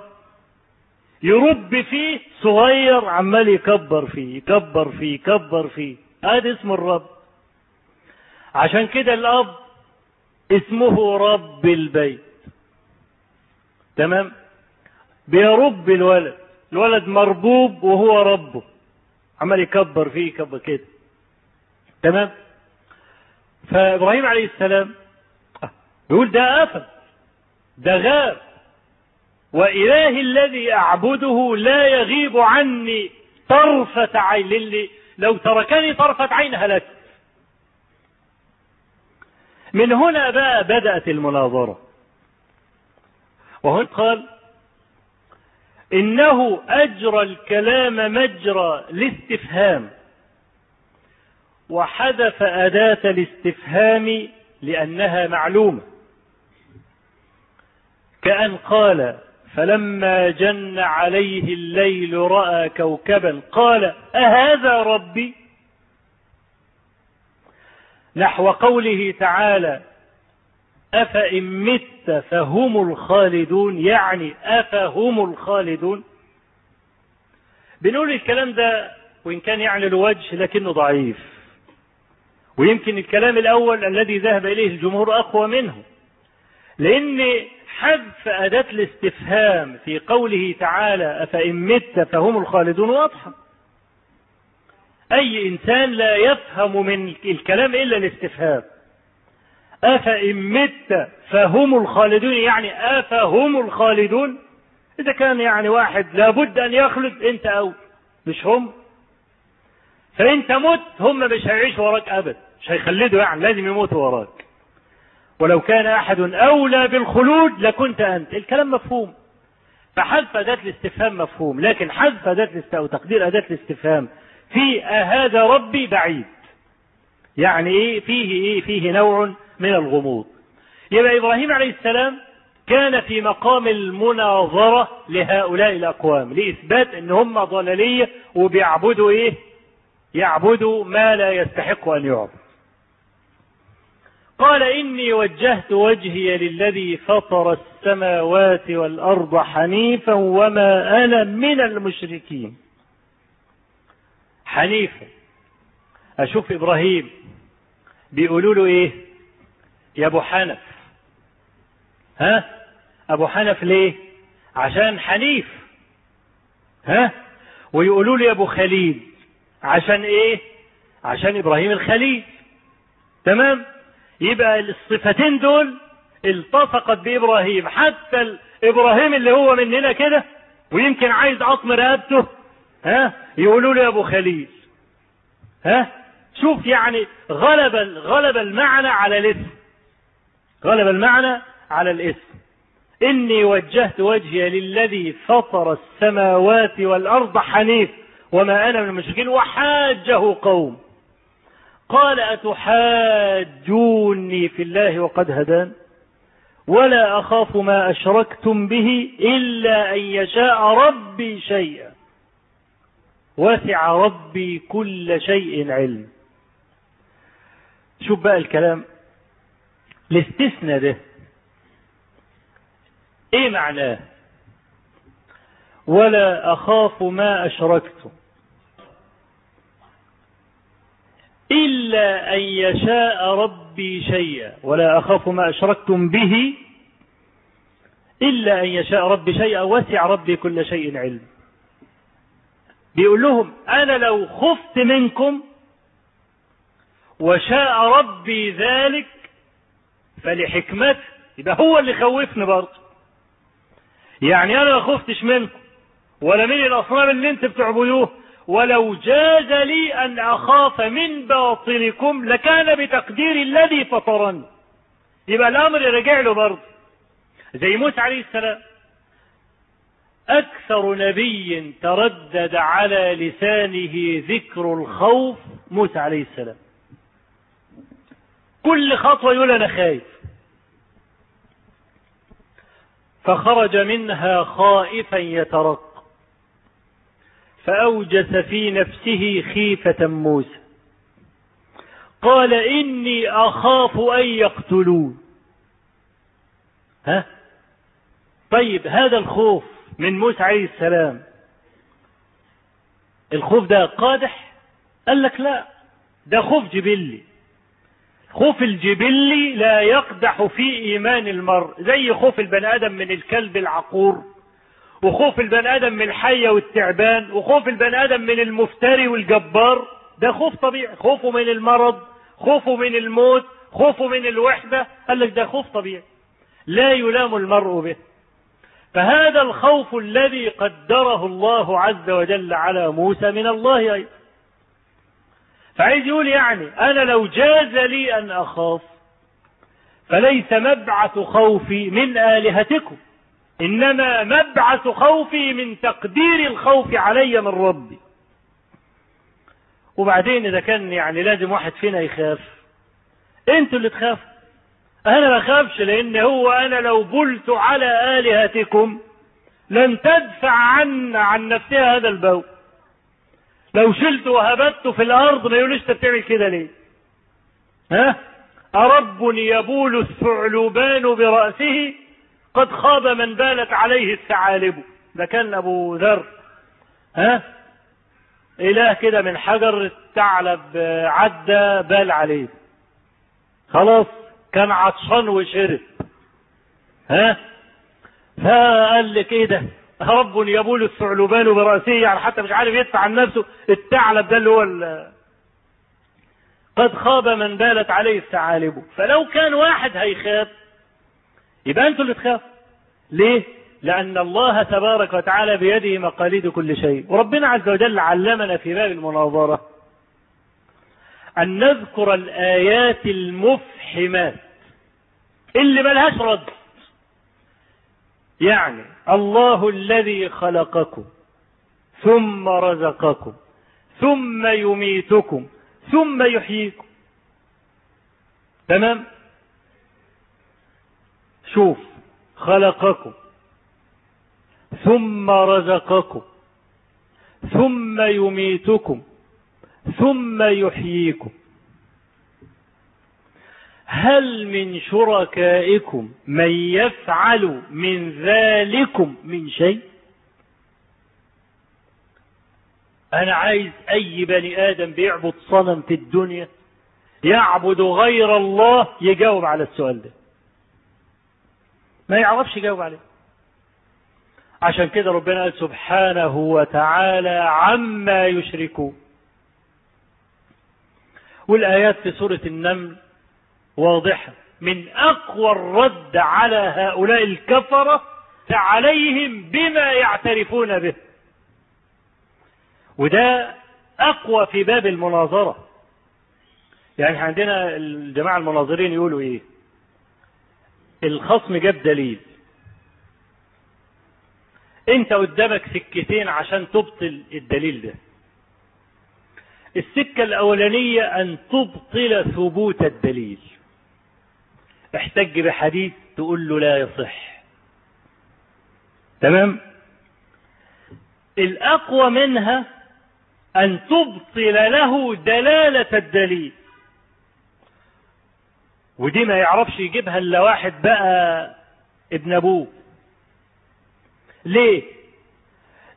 يرب فيه صغير عمال يكبر فيه يكبر فيه يكبر فيه. ادي اسم الرب. عشان كده الأب اسمه رب البيت. تمام؟ بيرب الولد الولد مربوب وهو ربه. عمال يكبر فيه يكبر كده. تمام؟ فإبراهيم عليه السلام يقول ده قفل ده غاب. وإلهي الذي أعبده لا يغيب عني طرفة عين للي لو تركني طرفة عين هلكت. من هنا بقى بدأت المناظرة. وهنا قال إنه أجرى الكلام مجرى الاستفهام وحذف أداة الاستفهام لأنها معلومة. كأن قال فلما جن عليه الليل رأى كوكبا قال أهذا ربي؟ نحو قوله تعالى أفإن مت فهم الخالدون يعني أفهم الخالدون. بنقول الكلام ده وإن كان يعني الوجه لكنه ضعيف. ويمكن الكلام الأول الذي ذهب إليه الجمهور أقوى منه. لأن حذف أداة الاستفهام في قوله تعالى أفإن مت فهم الخالدون واضحة. أي إنسان لا يفهم من الكلام إلا الاستفهام. أفإن مت فهم الخالدون يعني أفهم الخالدون؟ إذا كان يعني واحد لابد أن يخلد أنت أو مش هم؟ فأنت مت هم مش هيعيشوا وراك أبدا مش هيخلدوا يعني لازم يموتوا وراك. ولو كان أحد أولى بالخلود لكنت أنت. الكلام مفهوم. فحذف أداة الاستفهام مفهوم لكن حذف أداة الاستفهام وتقدير أداة الاستفهام في هذا ربي بعيد. يعني إيه فيه إيه؟ فيه نوع من الغموض. يبقى إبراهيم عليه السلام كان في مقام المناظرة لهؤلاء الأقوام لإثبات أن هم ضلالية وبيعبدوا إيه؟ يعبدوا ما لا يستحق أن يعبد. قال إني وجهت وجهي للذي فطر السماوات والأرض حنيفا وما أنا من المشركين. حنيفا أشوف إبراهيم بيقولوا له إيه؟ يا أبو حنف. ها؟ أبو حنف ليه؟ عشان حنيف. ها؟ ويقولوا له يا أبو خليل عشان إيه؟ عشان إبراهيم الخليل. تمام؟ يبقى الصفتين دول التصقت بإبراهيم حتى إبراهيم اللي هو مننا كده ويمكن عايز عطم رقبته ها؟ يقولوا له يا أبو خليل. ها؟ شوف يعني غلب غلب المعنى على الاسم. غلب المعنى على الاسم. إني وجهت وجهي للذي فطر السماوات والأرض حنيف وما أنا من المشركين وحاجه قوم. قال أتحاجوني في الله وقد هدان؟ ولا أخاف ما أشركتم به إلا أن يشاء ربي شيئا. وسع ربي كل شيء علم. شوف بقى الكلام. الاستثناء ده إيه معناه؟ ولا أخاف ما اشركتم إلا أن يشاء ربي شيئا. ولا أخاف ما أشركتم به. إلا أن يشاء ربي شيئا. وسع ربي كل شيء علم. بيقول لهم أنا لو خفت منكم وشاء ربي ذلك فلحكمته يبقى هو اللي خوفني برضه. يعني أنا ما خفتش منكم ولا من الأصنام اللي انت بتعبدوه ولو جاز لي أن أخاف من باطلكم لكان بتقدير الذي فطرني. يبقى الأمر رجع له برضه. زي موسى عليه السلام. أكثر نبي تردد على لسانه ذكر الخوف موسى عليه السلام. كل خطوة يقول أنا خايف. فخرج منها خائفا يترق. فأوجس في نفسه خيفة موسى. قال إني أخاف أن يقتلون. ها؟ طيب هذا الخوف من موسى عليه السلام. الخوف ده قادح؟ قال لك لا ده خوف جبلي. خوف الجبلي لا يقدح في إيمان المرء زي خوف البني آدم من الكلب العقور وخوف البني آدم من الحية والتعبان وخوف البني آدم من المفتري والجبار. ده خوف طبيعي خوفه من المرض خوفه من الموت خوفه من الوحدة. قال لك ده خوف طبيعي. لا يلام المرء به. فهذا الخوف الذي قدره الله عز وجل على موسى من الله أيضا. فعايز يقول يعني أنا لو جاز لي أن أخاف فليس مبعث خوفي من آلهتكم إنما مبعث خوفي من تقدير الخوف علي من ربي. وبعدين إذا كان يعني لازم واحد فينا يخاف أنتوا اللي تخافوا. أنا ما أخافش لأن هو أنا لو بلت على آلهتكم لن تدفع عن عن نفسها هذا البول. لو شلت وهبت في الأرض ما يقولش أنت بتعمل كده ليه؟ ها؟ أرب يبول الثعلبان برأسه قد خاب من بالت عليه الثعالب. ده كان أبو ذر. ها؟ إله كده من حجر الثعلب عدى بال عليه. خلاص. كان عطشان وشرب. ها؟ فقال لك إيه ده رب يبول الثعلبان برأسه يعني حتى مش عارف يدفع عن نفسه الثعلب ده اللي هو قد خاب من بالت عليه الثعالب. فلو كان واحد هيخاف يبقى أنتوا اللي تخافوا. ليه؟ لأن الله تبارك وتعالى بيده مقاليد كل شيء. وربنا عز وجل علمنا في باب المناظرة. أن نذكر الآيات المفحمات اللي ملهاش رد. يعني الله الذي خلقكم ثم رزقكم ثم يميتكم ثم يحييكم. تمام؟ شوف خلقكم ثم رزقكم ثم يميتكم ثم يحييكم. هل من شركائكم من يفعل من ذلكم من شيء؟ أنا عايز أي بني آدم بيعبد صنم في الدنيا يعبد غير الله يجاوب على السؤال ده. ما يعرفش يجاوب عليه. عشان كده ربنا قال سبحانه وتعالى عما يشركون. والآيات في سورة النمل واضحة. من أقوى الرد على هؤلاء الكفرة عليهم بما يعترفون به. وده أقوى في باب المناظرة. يعني عندنا الجماعة المناظرين يقولوا إيه؟ الخصم جاب دليل. أنت قدامك سكتين عشان تبطل الدليل ده. السكة الأولانية أن تبطل ثبوت الدليل. احتج بحديث تقول له لا يصح. تمام؟ الأقوى منها أن تبطل له دلالة الدليل. ودي ما يعرفش يجيبها إلا واحد بقى ابن أبوه. ليه؟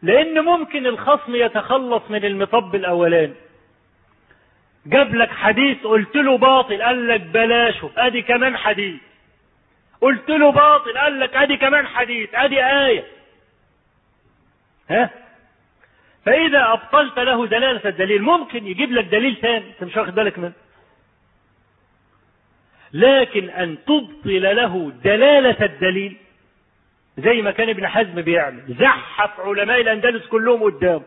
لأن ممكن الخصم يتخلص من المطب الأولاني. جاب لك حديث قلت له باطل قال لك بلاشه أدي كمان حديث. قلت له باطل قال لك أدي كمان حديث أدي آية. ها؟ فإذا أبطلت له دلالة الدليل ممكن يجيب لك دليل ثاني أنت مش واخد بالك منه؟ لكن أن تبطل له دلالة الدليل زي ما كان ابن حزم بيعمل زحف علماء الأندلس كلهم قدامه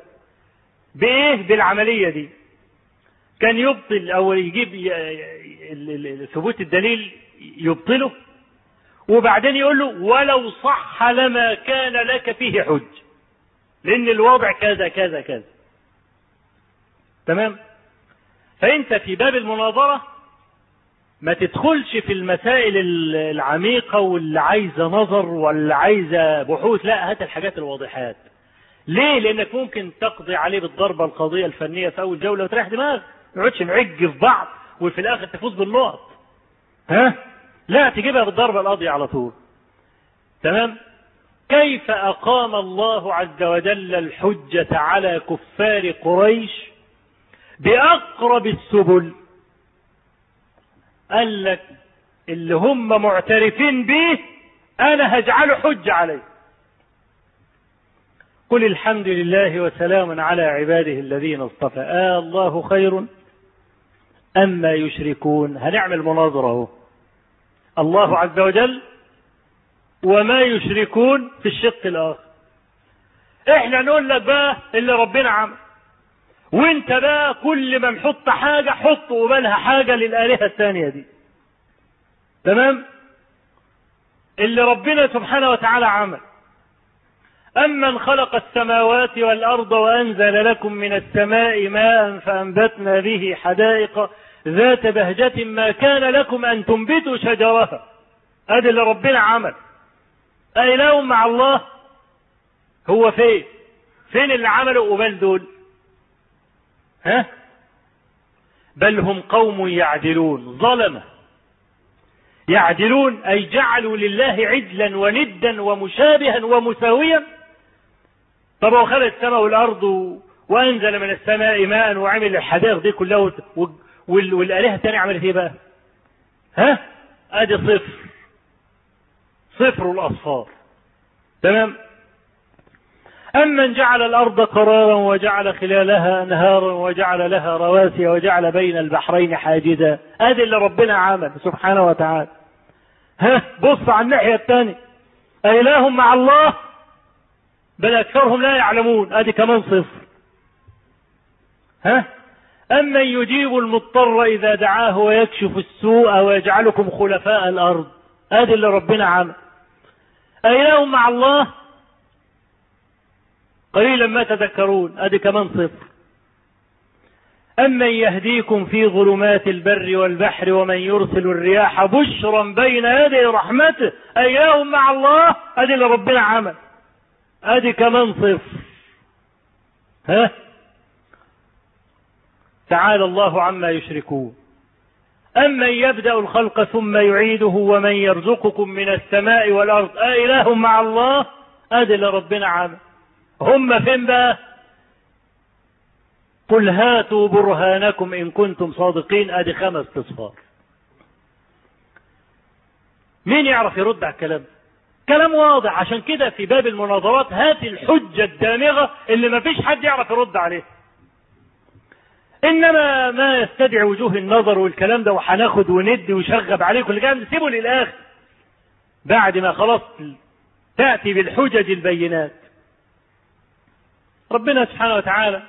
بإيه؟ بالعملية دي. كان يبطل أو يجيب ثبوت الدليل يبطله وبعدين يقول له ولو صح لما كان لك فيه حج لأن الوضع كذا كذا كذا. تمام؟ فأنت في باب المناظرة ما تدخلش في المسائل العميقة واللي عايزة نظر واللي عايزة بحوث لا هات الحاجات الواضحات. ليه؟ لأنك ممكن تقضي عليه بالضربة القضية الفنية في أول جولة وتريح دماغك. ما نقعدش نعج في بعض وفي الآخر تفوز بالنقط. ها؟ لا تجيبها بالضربة القاضية على طول. تمام؟ كيف أقام الله عز وجل الحجة على كفار قريش بأقرب السبل؟ قال لك اللي هم معترفين به أنا هجعله حجة عليه. قل الحمد لله وسلام على عباده الذين اصطفى. آه الله خير. أما يشركون؟ هنعمل مناظرة؟ اهو الله عز وجل وما يشركون في الشق الآخر. إحنا نقول لك بقى اللي ربنا عمل وإنت بقى كل ما نحط حاجة حط قبالها حاجة للآلهة الثانية دي. تمام؟ اللي ربنا سبحانه وتعالى عمل. أمن خلق السماوات والأرض وأنزل لكم من السماء ماء فأنبتنا به حدائق ذات بهجة ما كان لكم أن تنبتوا شجرها. أدي اللي ربنا عمل. أإله مع الله. هو فين؟ فين اللي عملوا قبال دول؟ ها؟ بل هم قوم يعدلون ظلمة. يعدلون أي جعلوا لله عدلا وندا ومشابها ومساويا. طب هو خلق السماء والأرض وأنزل من السماء ماء وعمل الحدائق دي كلها والآلهة الثانية عملت إيه بقى؟ ها؟ آدي صفر. صفر الاصفار تمام؟ أمن جعل الأرض قرارا وجعل خلالها أنهارا وجعل لها رواسي وجعل بين البحرين حاجزا. ادي اللي ربنا عمل سبحانه وتعالى. ها؟ بص على الناحية الثانية أإله مع الله؟ بل أكثرهم لا يعلمون. أدي كمان صفر. ها؟ أمن يجيب المضطر إذا دعاه ويكشف السوء ويجعلكم خلفاء الأرض؟ ادي اللي ربنا عمل أإله مع الله؟ قليلا ما تذكرون ادي كمان صفر. أمن يهديكم في ظلمات البر والبحر ومن يرسل الرياح بشرا بين يدي رحمته؟ أإله مع الله؟ ادي اللي ربنا عمل ادي كمان صفر. ها؟ تعالى الله عما يشركون. أمن يبدأ الخلق ثم يعيده ومن يرزقكم من السماء والأرض؟ أإله مع الله أدل ربنا عام هم فين بقى؟ قل هاتوا برهانكم إن كنتم صادقين. أدي خمس تصفار مين يعرف يرد على الكلام؟ كلام واضح. عشان كده في باب المناظرات هات الحجة الدامغة اللي ما فيش حد يعرف يرد عليها. إنما ما يستدعي وجوه النظر والكلام ده وهناخد وندي وشغب عليكم اللي كان سيبه للآخر. بعد ما خلاص تأتي بالحجج البينات. ربنا سبحانه وتعالى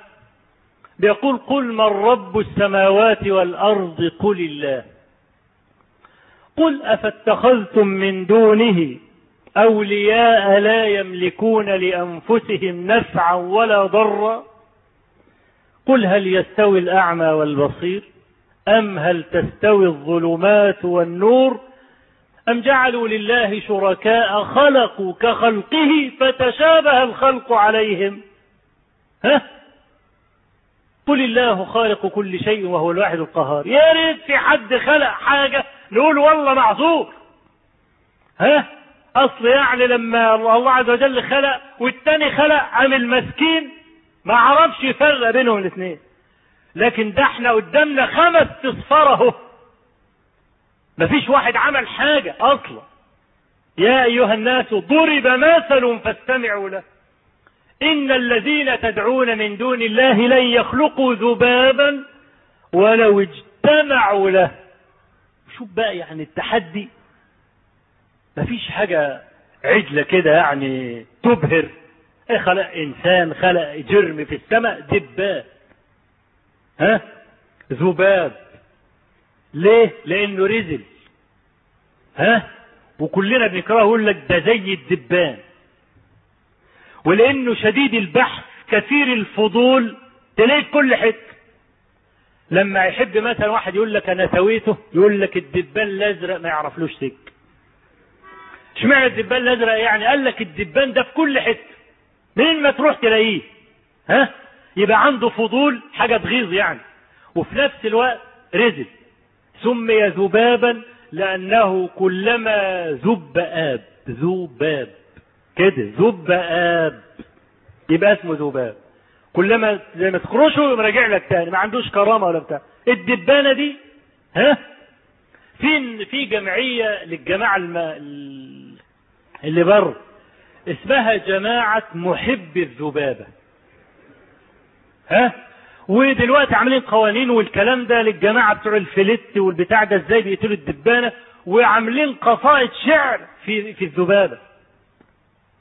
بيقول قل من رب السماوات والأرض قل الله. قل أفاتخذتم من دونه أولياء لا يملكون لأنفسهم نفعا ولا ضرا؟ قل هل يستوي الأعمى والبصير؟ أم هل تستوي الظلمات والنور؟ أم جعلوا لله شركاء خلقوا كخلقه فتشابه الخلق عليهم؟ ها؟ قل الله خالق كل شيء وهو الواحد القهار. يا ريت في حد خلق حاجة نقول والله معذور. ها؟ أصل يعني لما الله عز وجل خلق والتاني خلق عامل مسكين ما عرفش يفرق بينهم الاثنين. لكن ده إحنا قدامنا خمس تصفار اهو مفيش واحد عمل حاجة أصلا. يا أيها الناس ضرب مثل فاستمعوا له. إن الذين تدعون من دون الله لن يخلقوا ذبابا ولو اجتمعوا له. شوف بقى يعني التحدي. مفيش حاجة عجلة كده يعني تبهر. خلق إنسان خلق جرم في السماء دباب. ها؟ ذباب. ليه؟ لأنه رزل. ها؟ وكلنا بنكرهه يقول لك ده زي الدبان. ولأنه شديد البحث كثير الفضول تلاقيه في كل حتة. لما يحب مثلا واحد يقول لك أنا سويته يقول لك الدبان الأزرق ما يعرفلوش سك اشمعنى الدبان الأزرق يعني؟ قال لك الدبان ده في كل حتة. منين ما تروح تلاقيه؟ ها؟ يبقى عنده فضول حاجة تغيظ يعني. وفي نفس الوقت رزق. سمي ذبابا لأنه كلما ذب آب ذباب. كده ذب آب. يبقى اسمه ذباب. كلما زي ما تخرشه راجع لك تاني. ما عندوش كرامة ولا بتاع. الدبانة دي ها؟ في في جمعية للجماعة الم... اللي بره. اسمها جماعة محب الذبابة. ها؟ ودلوقتي عاملين قوانين والكلام ده للجماعة بتوع الفلت والبتاع ده إزاي بيقتلوا الدبانة وعاملين قصائد شعر في في الذبابة.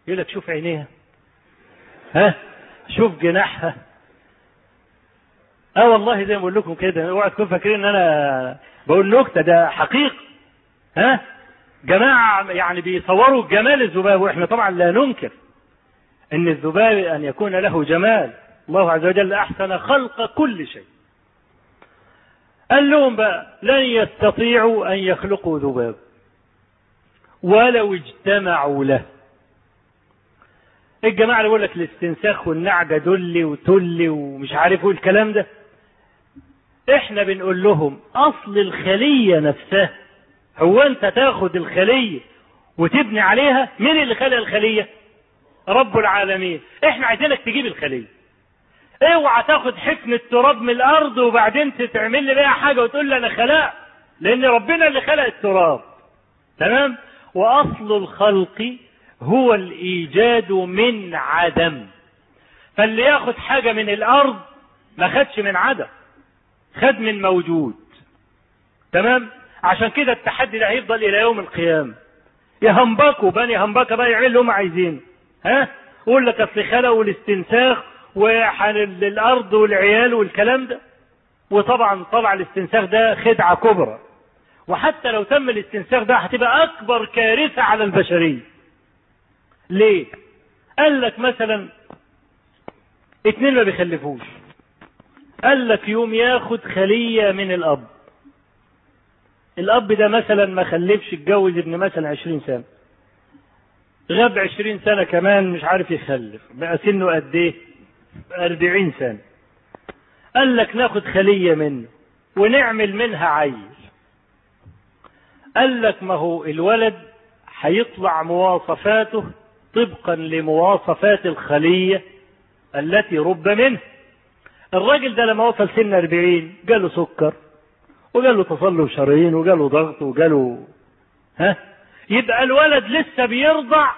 يقول لك شوف عينيها. ها؟ شوف جناحها. آه والله زي ما بقول لكم كده اوعى تكونوا فاكرين إن أنا بقول نكتة ده حقيقة. ها؟ جماعة يعني بيصوروا جمال الذباب وإحنا طبعا لا ننكر إن الذباب أن يكون له جمال. الله عز وجل أحسن خلق كل شيء. قال لهم بقى لن يستطيعوا أن يخلقوا ذباب. ولو اجتمعوا له. الجماعة اللي بيقول لك الاستنساخ والنعجة دلي وتلي ومش عارف إيه الكلام ده. إحنا بنقول لهم أصل الخلية نفسها هو انت تاخد الخلية وتبني عليها؟ مين اللي خلق الخلية؟ رب العالمين. إحنا عايزينك تجيب الخلية. اوعى تاخد حفن التراب من الأرض وبعدين تعمل لي بيها حاجة وتقول لي أنا خلقت لأن ربنا اللي خلق التراب. تمام؟ وأصل الخلق هو الإيجاد من عدم. فاللي ياخد حاجة من الأرض ما خدش من عدم خد من موجود. تمام؟ عشان كده التحدي ده هيفضل إلى يوم القيامة. يهمبكوا بني همبكه بقى يعملوا اللي هم عايزينه. ها؟ يقول لك أصل خلقوا الاستنساخ والارض والعيال والكلام ده. وطبعا طبعا الاستنساخ ده خدعة كبرى. وحتى لو تم الاستنساخ ده هتبقى أكبر كارثة على البشرية. ليه؟ قال لك مثلا اتنين ما بيخلفوش. قال لك يوم ياخد خلية من الأب. الأب ده مثلا ما خلفش اتجوز ابن مثلا عشرين سنة. غاب عشرين سنة كمان مش عارف يخلف. بقى سنه قد إيه؟ أربعين سنة. قال لك ناخد خلية منه ونعمل منها عيل. قال لك ما هو الولد هيطلع مواصفاته طبقا لمواصفات الخلية التي رب منه. الراجل ده لما وصل سن 40 جاله سكر. وجاله تصلب شرايين وجاله ضغط وجاله ها؟ يبقى الولد لسه بيرضع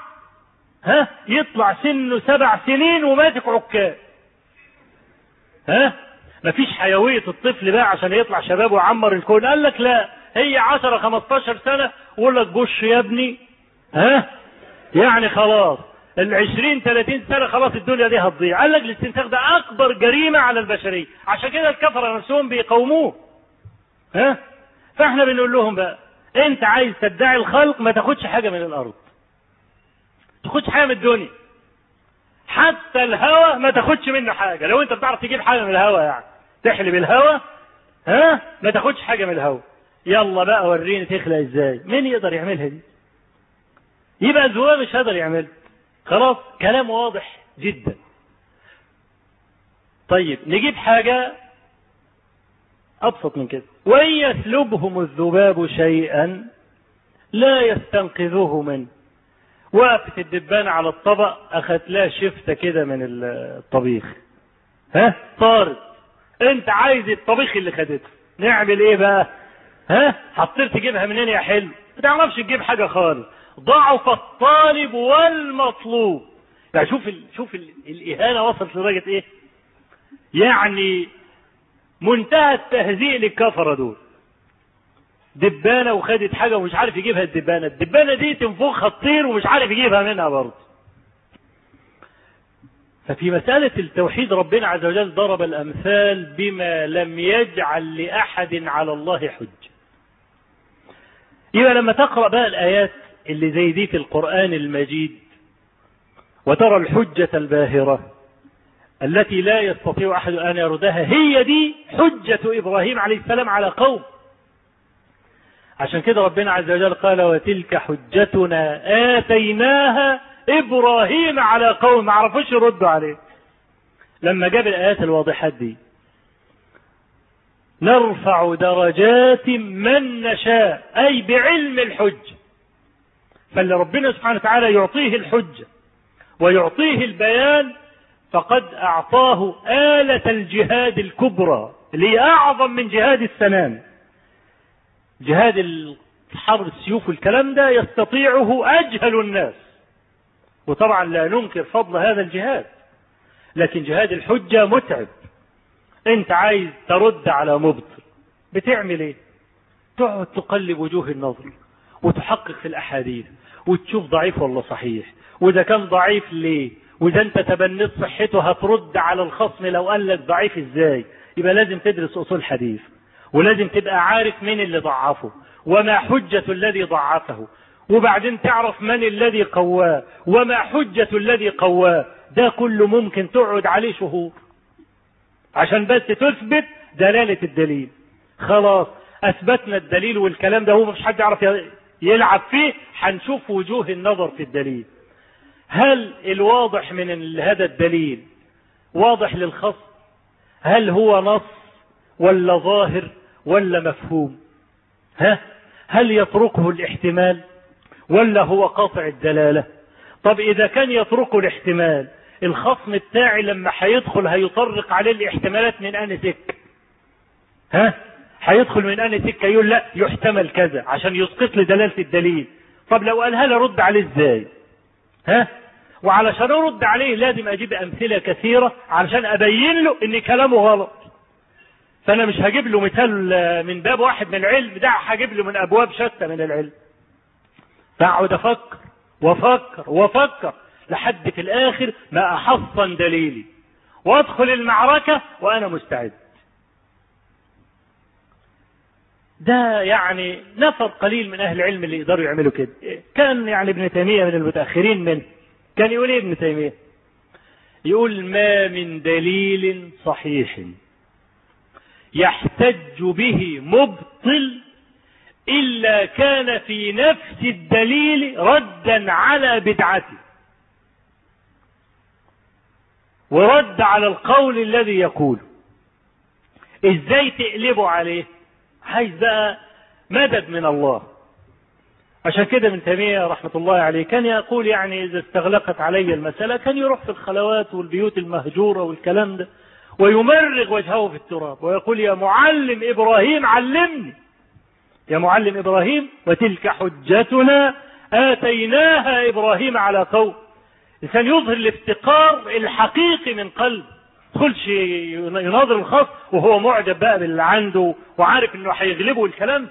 ها؟ يطلع سنه سبع سنين وماسك عكاز. ها؟ مفيش حيوية الطفل بقى عشان يطلع شباب ويعمر الكون. قال لك لا هي 10 15 سنة ويقول لك بص يا ابني. ها؟ يعني خلاص ال 20 30 سنة خلاص الدنيا دي هتضيع. قال لك الاستنساخ ده أكبر جريمة على البشرية. عشان كده الكفرة نفسهم بيقاوموه. ها؟ فاحنا بنقول لهم بقى انت عايز تدعي الخلق ما تاخدش حاجة من الأرض. تاخدش حاجة من الدنيا. حتى الهوى ما تاخدش منه حاجة. لو انت بتعرف تجيب حاجة من الهوى يعني تحلب الهوى ها؟ ما تاخدش حاجة من الهوى يلا بقى وريني تخلق إزاي. مين يقدر يعملها دي؟ يبقى الذباب مش قادر يعملها خلاص كلام واضح جدا. طيب نجيب حاجة أبسط من كده. وإن يسلبهم الذباب شيئا لا يستنقذوه منه. وقفت الدبانة على الطبق أخذت لها شفتة كده من الطبيخ. ها؟ طارت. أنت عايز الطبيخ اللي خدته. نعمل إيه بقى؟ ها؟ هتطير تجيبها منين يا حلو؟ ما تعرفش تجيب حاجة خالص. ضعف الطالب والمطلوب. يعني شوف ال... شوف ال... الإهانة وصلت لدرجة إيه؟ يعني منتهى التهزيء للكفرة دول. دبانة وخدت حاجة ومش عارف يجيبها الدبانة. الدبانة دي تنفخها تطير ومش عارف يجيبها منها برضه. ففي مسألة التوحيد ربنا عز وجل ضرب الأمثال بما لم يجعل لأحد على الله حجة. يبقى لما تقرأ بقى الآيات اللي زي دي في القرآن المجيد وترى الحجة الباهرة التي لا يستطيع أحد أن يردها هي دي حجة إبراهيم عليه السلام على قوم. عشان كده ربنا عز وجل قال وتلك حجتنا آتيناها إبراهيم على قوم. ما عرفوش يردوا عليه. لما جاب الآيات الواضحات دي نرفع درجات من نشاء أي بعلم الحجة فاللي ربنا سبحانه وتعالى يعطيه الحجة ويعطيه البيان فقد أعطاه آلة الجهاد الكبرى اللي هي أعظم من جهاد السنان. جهاد الحرب السيوف والكلام ده يستطيعه أجهل الناس. وطبعا لا ننكر فضل هذا الجهاد لكن جهاد الحجة متعب. أنت عايز ترد على مبطل بتعمل إيه؟ تقعد تقلب وجوه النظر وتحقق في الأحاديث وتشوف ضعيف ولا صحيح. وإذا كان ضعيف ليه؟ وإذا أنت تبنيت صحته هترد على الخصم لو قال لك ضعيف إزاي؟ يبقى لازم تدرس أصول حديث ولازم تبقى عارف مين اللي ضعفه وما حجة الذي ضعفه وبعدين تعرف من الذي قواه وما حجة الذي قواه. ده كله ممكن تقعد عليه شهور. عشان بس تثبت دلالة الدليل. خلاص أثبتنا الدليل والكلام ده هو مش حد يعرف يلعب فيه هنشوف وجوه النظر في الدليل. هل الواضح من هذا الدليل واضح للخصم؟ هل هو نص ولا ظاهر ولا مفهوم؟ ها؟ هل يتركه الاحتمال ولا هو قاطع الدلالة؟ طب إذا كان يتركه الاحتمال الخصم بتاعي لما هيدخل هيطرق عليه الاحتمالات من اني سك ها؟ هيدخل من اني سكه يقول لا يحتمل كذا عشان يسقط لي دلاله الدليل. طب لو قالها لي عليه إزاي؟ ها؟ وعلشان أرد عليه لازم أجيب أمثلة كثيرة علشان أبين له إن كلامه غلط. فأنا مش هجيب له مثال من باب واحد من العلم ده هجيب له من أبواب شتى من العلم. فأقعد أفكر وأفكر وأفكر لحد في الآخر ما أحصن دليلي. وأدخل المعركة وأنا مستعد. ده يعني نفر قليل من أهل العلم اللي يقدروا يعملوا كده. كان يعني ابن تيمية من المتأخرين منه. كان يقول إيه ابن تيمية؟ يقول ما من دليل صحيح يحتج به مبطل إلا كان في نفس الدليل ردا على بدعته. ورد على القول الذي يقوله. إزاي تقلبه عليه؟ عايز بقى مدد من الله. عشان كده ابن تيمية رحمة الله عليه كان يقول يعني إذا استغلقت علي المسألة كان يروح في الخلوات والبيوت المهجورة والكلام ده ويمرغ وجهه في التراب ويقول يا معلم إبراهيم علمني. يا معلم إبراهيم وتلك حجتنا آتيناها إبراهيم على قوم. الإنسان يظهر الافتقار الحقيقي من قلب. تدخلش يناظر الخاص وهو معجب بقى باللي عنده وعارف إنه هيغلبه الكلام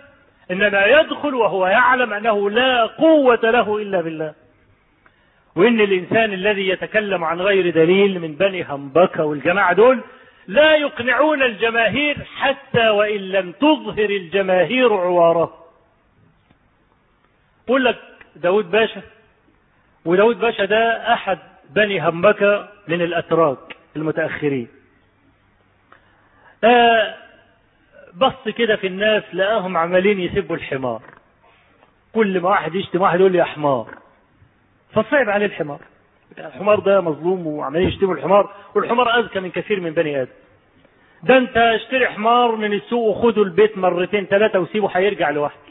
إنما يدخل وهو يعلم أنه لا قوة له إلا بالله. وإن الإنسان الذي يتكلم عن غير دليل من بني همبكة والجماعة دول لا يقنعون الجماهير حتى وإن لم تظهر الجماهير عواره. يقول لك داود باشا وداود باشا ده أحد بني همبكة من الأتراك. المتأخرين. آه بص كده في الناس لقاهم عمالين يسبوا الحمار. كل ما واحد يشتم واحد يقول لي يا حمار. فصعب عليه الحمار. الحمار ده مظلوم وعمالين يشتموا الحمار والحمار أذكى من كثير من بني آدم. ده انت اشتري حمار من السوق وخده البيت مرتين ثلاثة وسيبه هيرجع لوحده.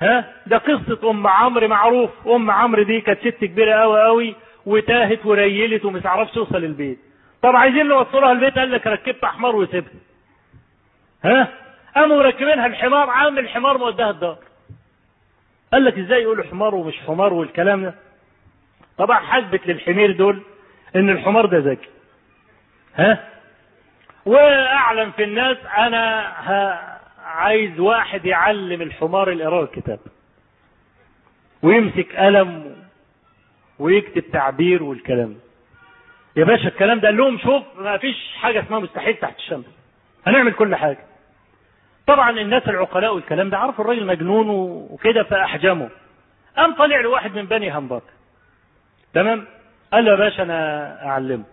ها؟ ده قصة أم عمرو معروف. أم عمرو دي كانت ست كبيرة قوي قوي وتاهت وريلت ومش عرفش توصل البيت. طب عايزين نوصلها البيت؟ قال لك ركبت حمار وسيبها ها؟ قاموا مركبينها الحمار عامل الحمار موداها الدار. قال لك إزاي يقولوا حمار ومش حمار والكلام ده؟ طبعا حسبت للحمير دول إن الحمار ده ذكي. ها؟ واعلن في الناس أنا ها عايز واحد يعلم الحمار القراءة الكتاب ويمسك قلم ويكتب تعبير والكلام. يا باشا الكلام ده قال لهم شوف ما فيش حاجة اسمها مستحيل تحت الشمس. هنعمل كل حاجة. طبعا الناس العقلاء والكلام ده عرفوا الراجل مجنون وكده فأحجموا قام طلع له واحد من بني همبك تمام؟ قال له يا باشا أنا أعلمه.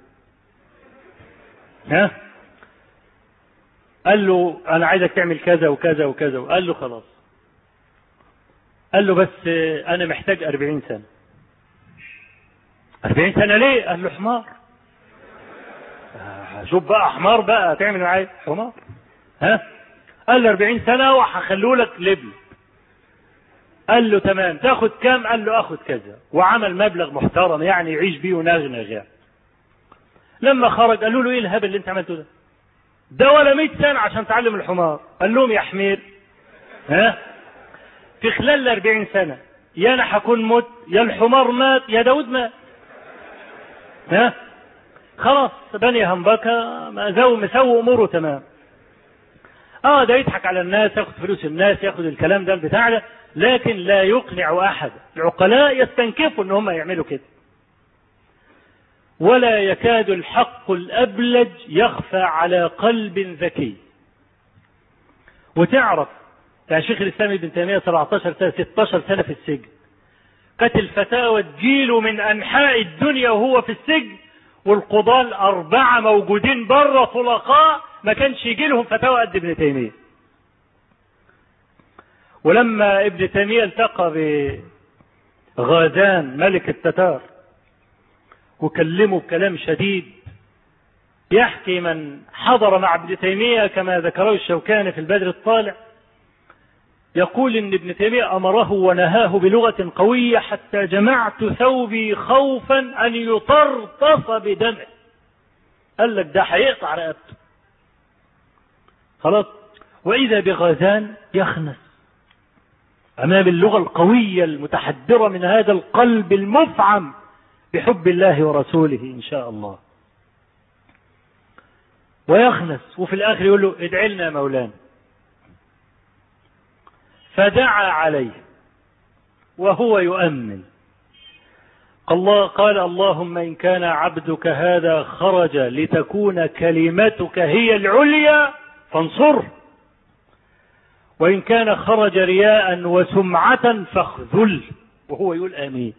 ها؟ قال له أنا عايزك تعمل كذا وكذا وكذا. قال له خلاص. قال له بس أنا محتاج أربعين سنة. أربعين سنة ليه؟ قال له حمار. شوف بقى حمار بقى تعمل معايا حمار؟ ها؟ قال له 40 سنة وهخلوا لك لبن قال له تمام. تاخد كام؟ قال له آخد كذا. وعمل مبلغ محترم يعني يعيش بيه ونغنغ يعني لما خرج قالوا له إيه الهبل اللي أنت عملته ده؟ ده ولا 100 سنة عشان تعلم الحمار. قال لهم يا حمير ها؟ في خلال ال 40 سنة يا أنا هكون مت يا الحمار مات يا داود مات. ها؟ خلاص بني مسوي مسوي أموره تمام. آه ده يضحك على الناس ياخد فلوس الناس ياخد الكلام ده البتاع ده لكن لا يقنع أحد. العقلاء يستنكفوا إن هم يعملوا كده. ولا يكاد الحق الأبلج يخفى على قلب ذكي. وتعرف يعني شيخ الإسلام ابن تيمية 17 سنة 16 سنة في السجن كانت الفتاوى تجيله من أنحاء الدنيا وهو في السجن والقضاة الأربعة موجودين بره طلقاء ما كانش يجي لهم فتاوى قد ابن تيمية. ولما ابن تيمية التقى بغازان ملك التتار وكلمه بكلام شديد يحكي من حضر مع ابن تيمية كما ذكره الشوكاني في البدر الطالع يقول إن ابن تيمية أمره ونهاه بلغة قوية حتى جمعت ثوبي خوفا أن يطرطف بدمه قال لك ده هيقطع رقبته. خلاص. وإذا بغازان يخنس. امام اللغة القوية المتحدرة من هذا القلب المفعم بحب الله ورسوله إن شاء الله. ويخنس. وفي الآخر يقول له ادعي لنا يا مولانا. فدعا عليه وهو يؤمن. الله قال اللهم إن كان عبدك هذا خرج لتكون كلمتك هي العليا فانصره وإن كان خرج رياء وسمعة فاخذل. وهو يقول آمين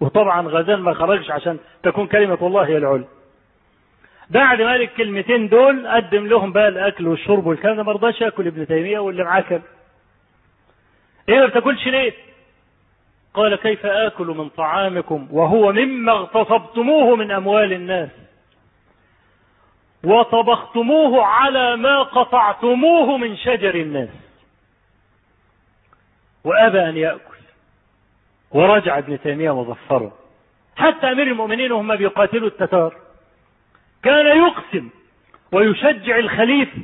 وطبعا غزال ما خرجش عشان تكون كلمة الله هي العليا. بعد ما الكلمتين دول قدم لهم بقى الأكل والشرب والكلام ده ما رضاش يأكل ابن تيمية واللي معاه كده إيه ما بتاكلش ليه؟ قال كيف آكل من طعامكم وهو مما اغتصبتموه من أموال الناس وطبختموه على ما قطعتموه من شجر الناس. وأبى أن يأكل. ورجع ابن تيمية مظفرا حتى أمير المؤمنين وهم بيقاتلوا التتار. كان يقسم ويشجع الخليفة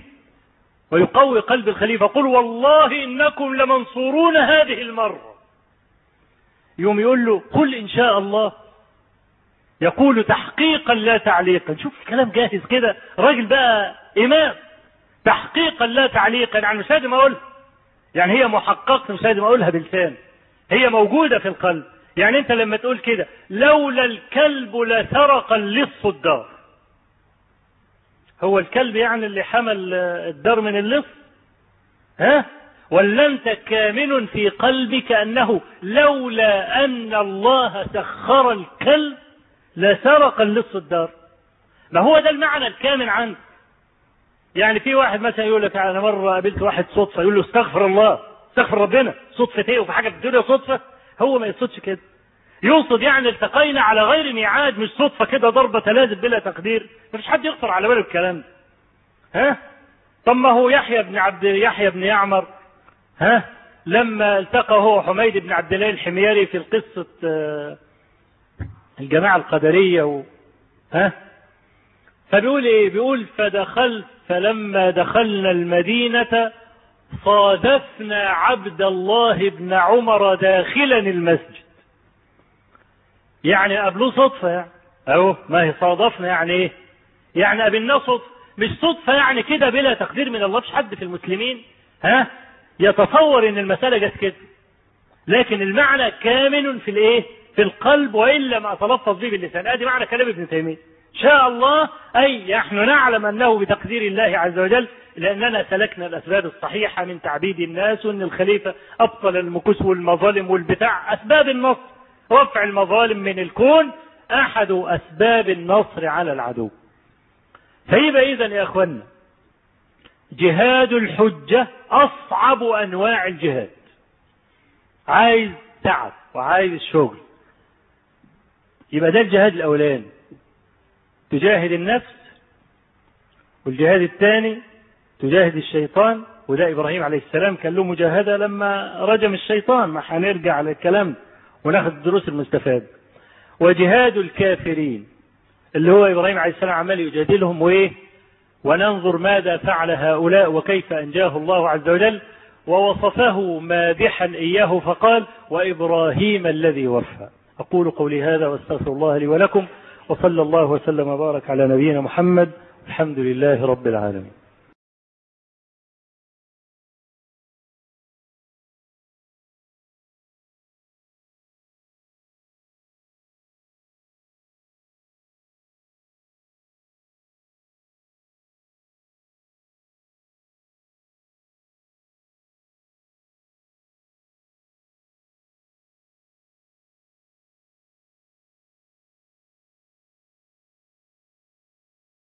ويقوي قلب الخليفة. قل والله إنكم لمنصورون هذه المرة. يوم يقول له قل إن شاء الله. يقول تحقيقا لا تعليقا. شوف الكلام جاهز كده. راجل بقى إمام. تحقيقا لا تعليقا. يعني مش لازم أقولها. يعني هي محققة مش لازم أقولها بلسان. هي موجودة في القلب. يعني أنت لما تقول كده لولا الكلب لسرق اللص الدار. هو الكلب يعني اللي حمل الدار من اللص ها؟ ولا انت كامن في قلبك أنه لولا أن الله سخر الكلب لسرق اللص الدار. ما هو ده المعنى الكامن عندك يعني في واحد مثلا يقول لك أنا مرة قابلت واحد صدفة يقول له استغفر الله استغفر ربنا صدفة إيه؟ وفي حاجة في الدنيا صدفة؟ هو ما يقصدش كده. يقصد يعني التقينا على غير ميعاد مش صدفة كده ضربة تلازم بلا تقدير. مفيش حد يخطر على باله الكلام. ها؟ طب ما هو يحيى بن عبد يحيى بن يعمر ها؟ لما التقى هو حميد بن عبد الله الحميري في القصة الجماعة القدرية و ها؟ فبيقول إيه؟ بيقول فدخلت فلما دخلنا المدينة صادفنا عبد الله بن عمر داخلا المسجد. يعني قابلوه صدفة يعني اهو ما هي صادفنا يعني إيه؟ يعني قابلناه صدفة مش صدفة يعني كده بلا تقدير من الله مش حد في المسلمين ها؟ يتصور إن المسألة جت كده. لكن المعنى كامن في الإيه؟ في القلب وإلا ما اتلفظ به باللسان أدي معنى كلام ابن تيمية. شاء الله أي نحن نعلم أنه بتقدير الله عز وجل لأننا سلكنا الأسباب الصحيحة من تعبيد الناس وأن الخليفة أبطل المكوس والمظالم والبتاع. أسباب النصر رفع المظالم من الكون أحد أسباب النصر على العدو. فيبقى إذا يا أخوانا جهاد الحجة أصعب أنواع الجهاد. عايز تعب وعايز شغل يبقى ده الجهاد الأولاني. تجاهد النفس والجهاد الثاني تجاهد الشيطان وده إبراهيم عليه السلام كان له مجاهدة لما رجم الشيطان. ما هنرجع على الكلام وناخد الدروس المستفادة وجهاد الكافرين اللي هو إبراهيم عليه السلام عمال يجادلهم وإيه؟ وننظر ماذا فعل هؤلاء وكيف أنجاه الله عز وجل ووصفه مادحا إياه فقال وإبراهيم الذي وفى. أقول قولي هذا وأستغفر الله لي ولكم وصلى الله وسلم وبارك على نبينا محمد الحمد لله رب العالمين.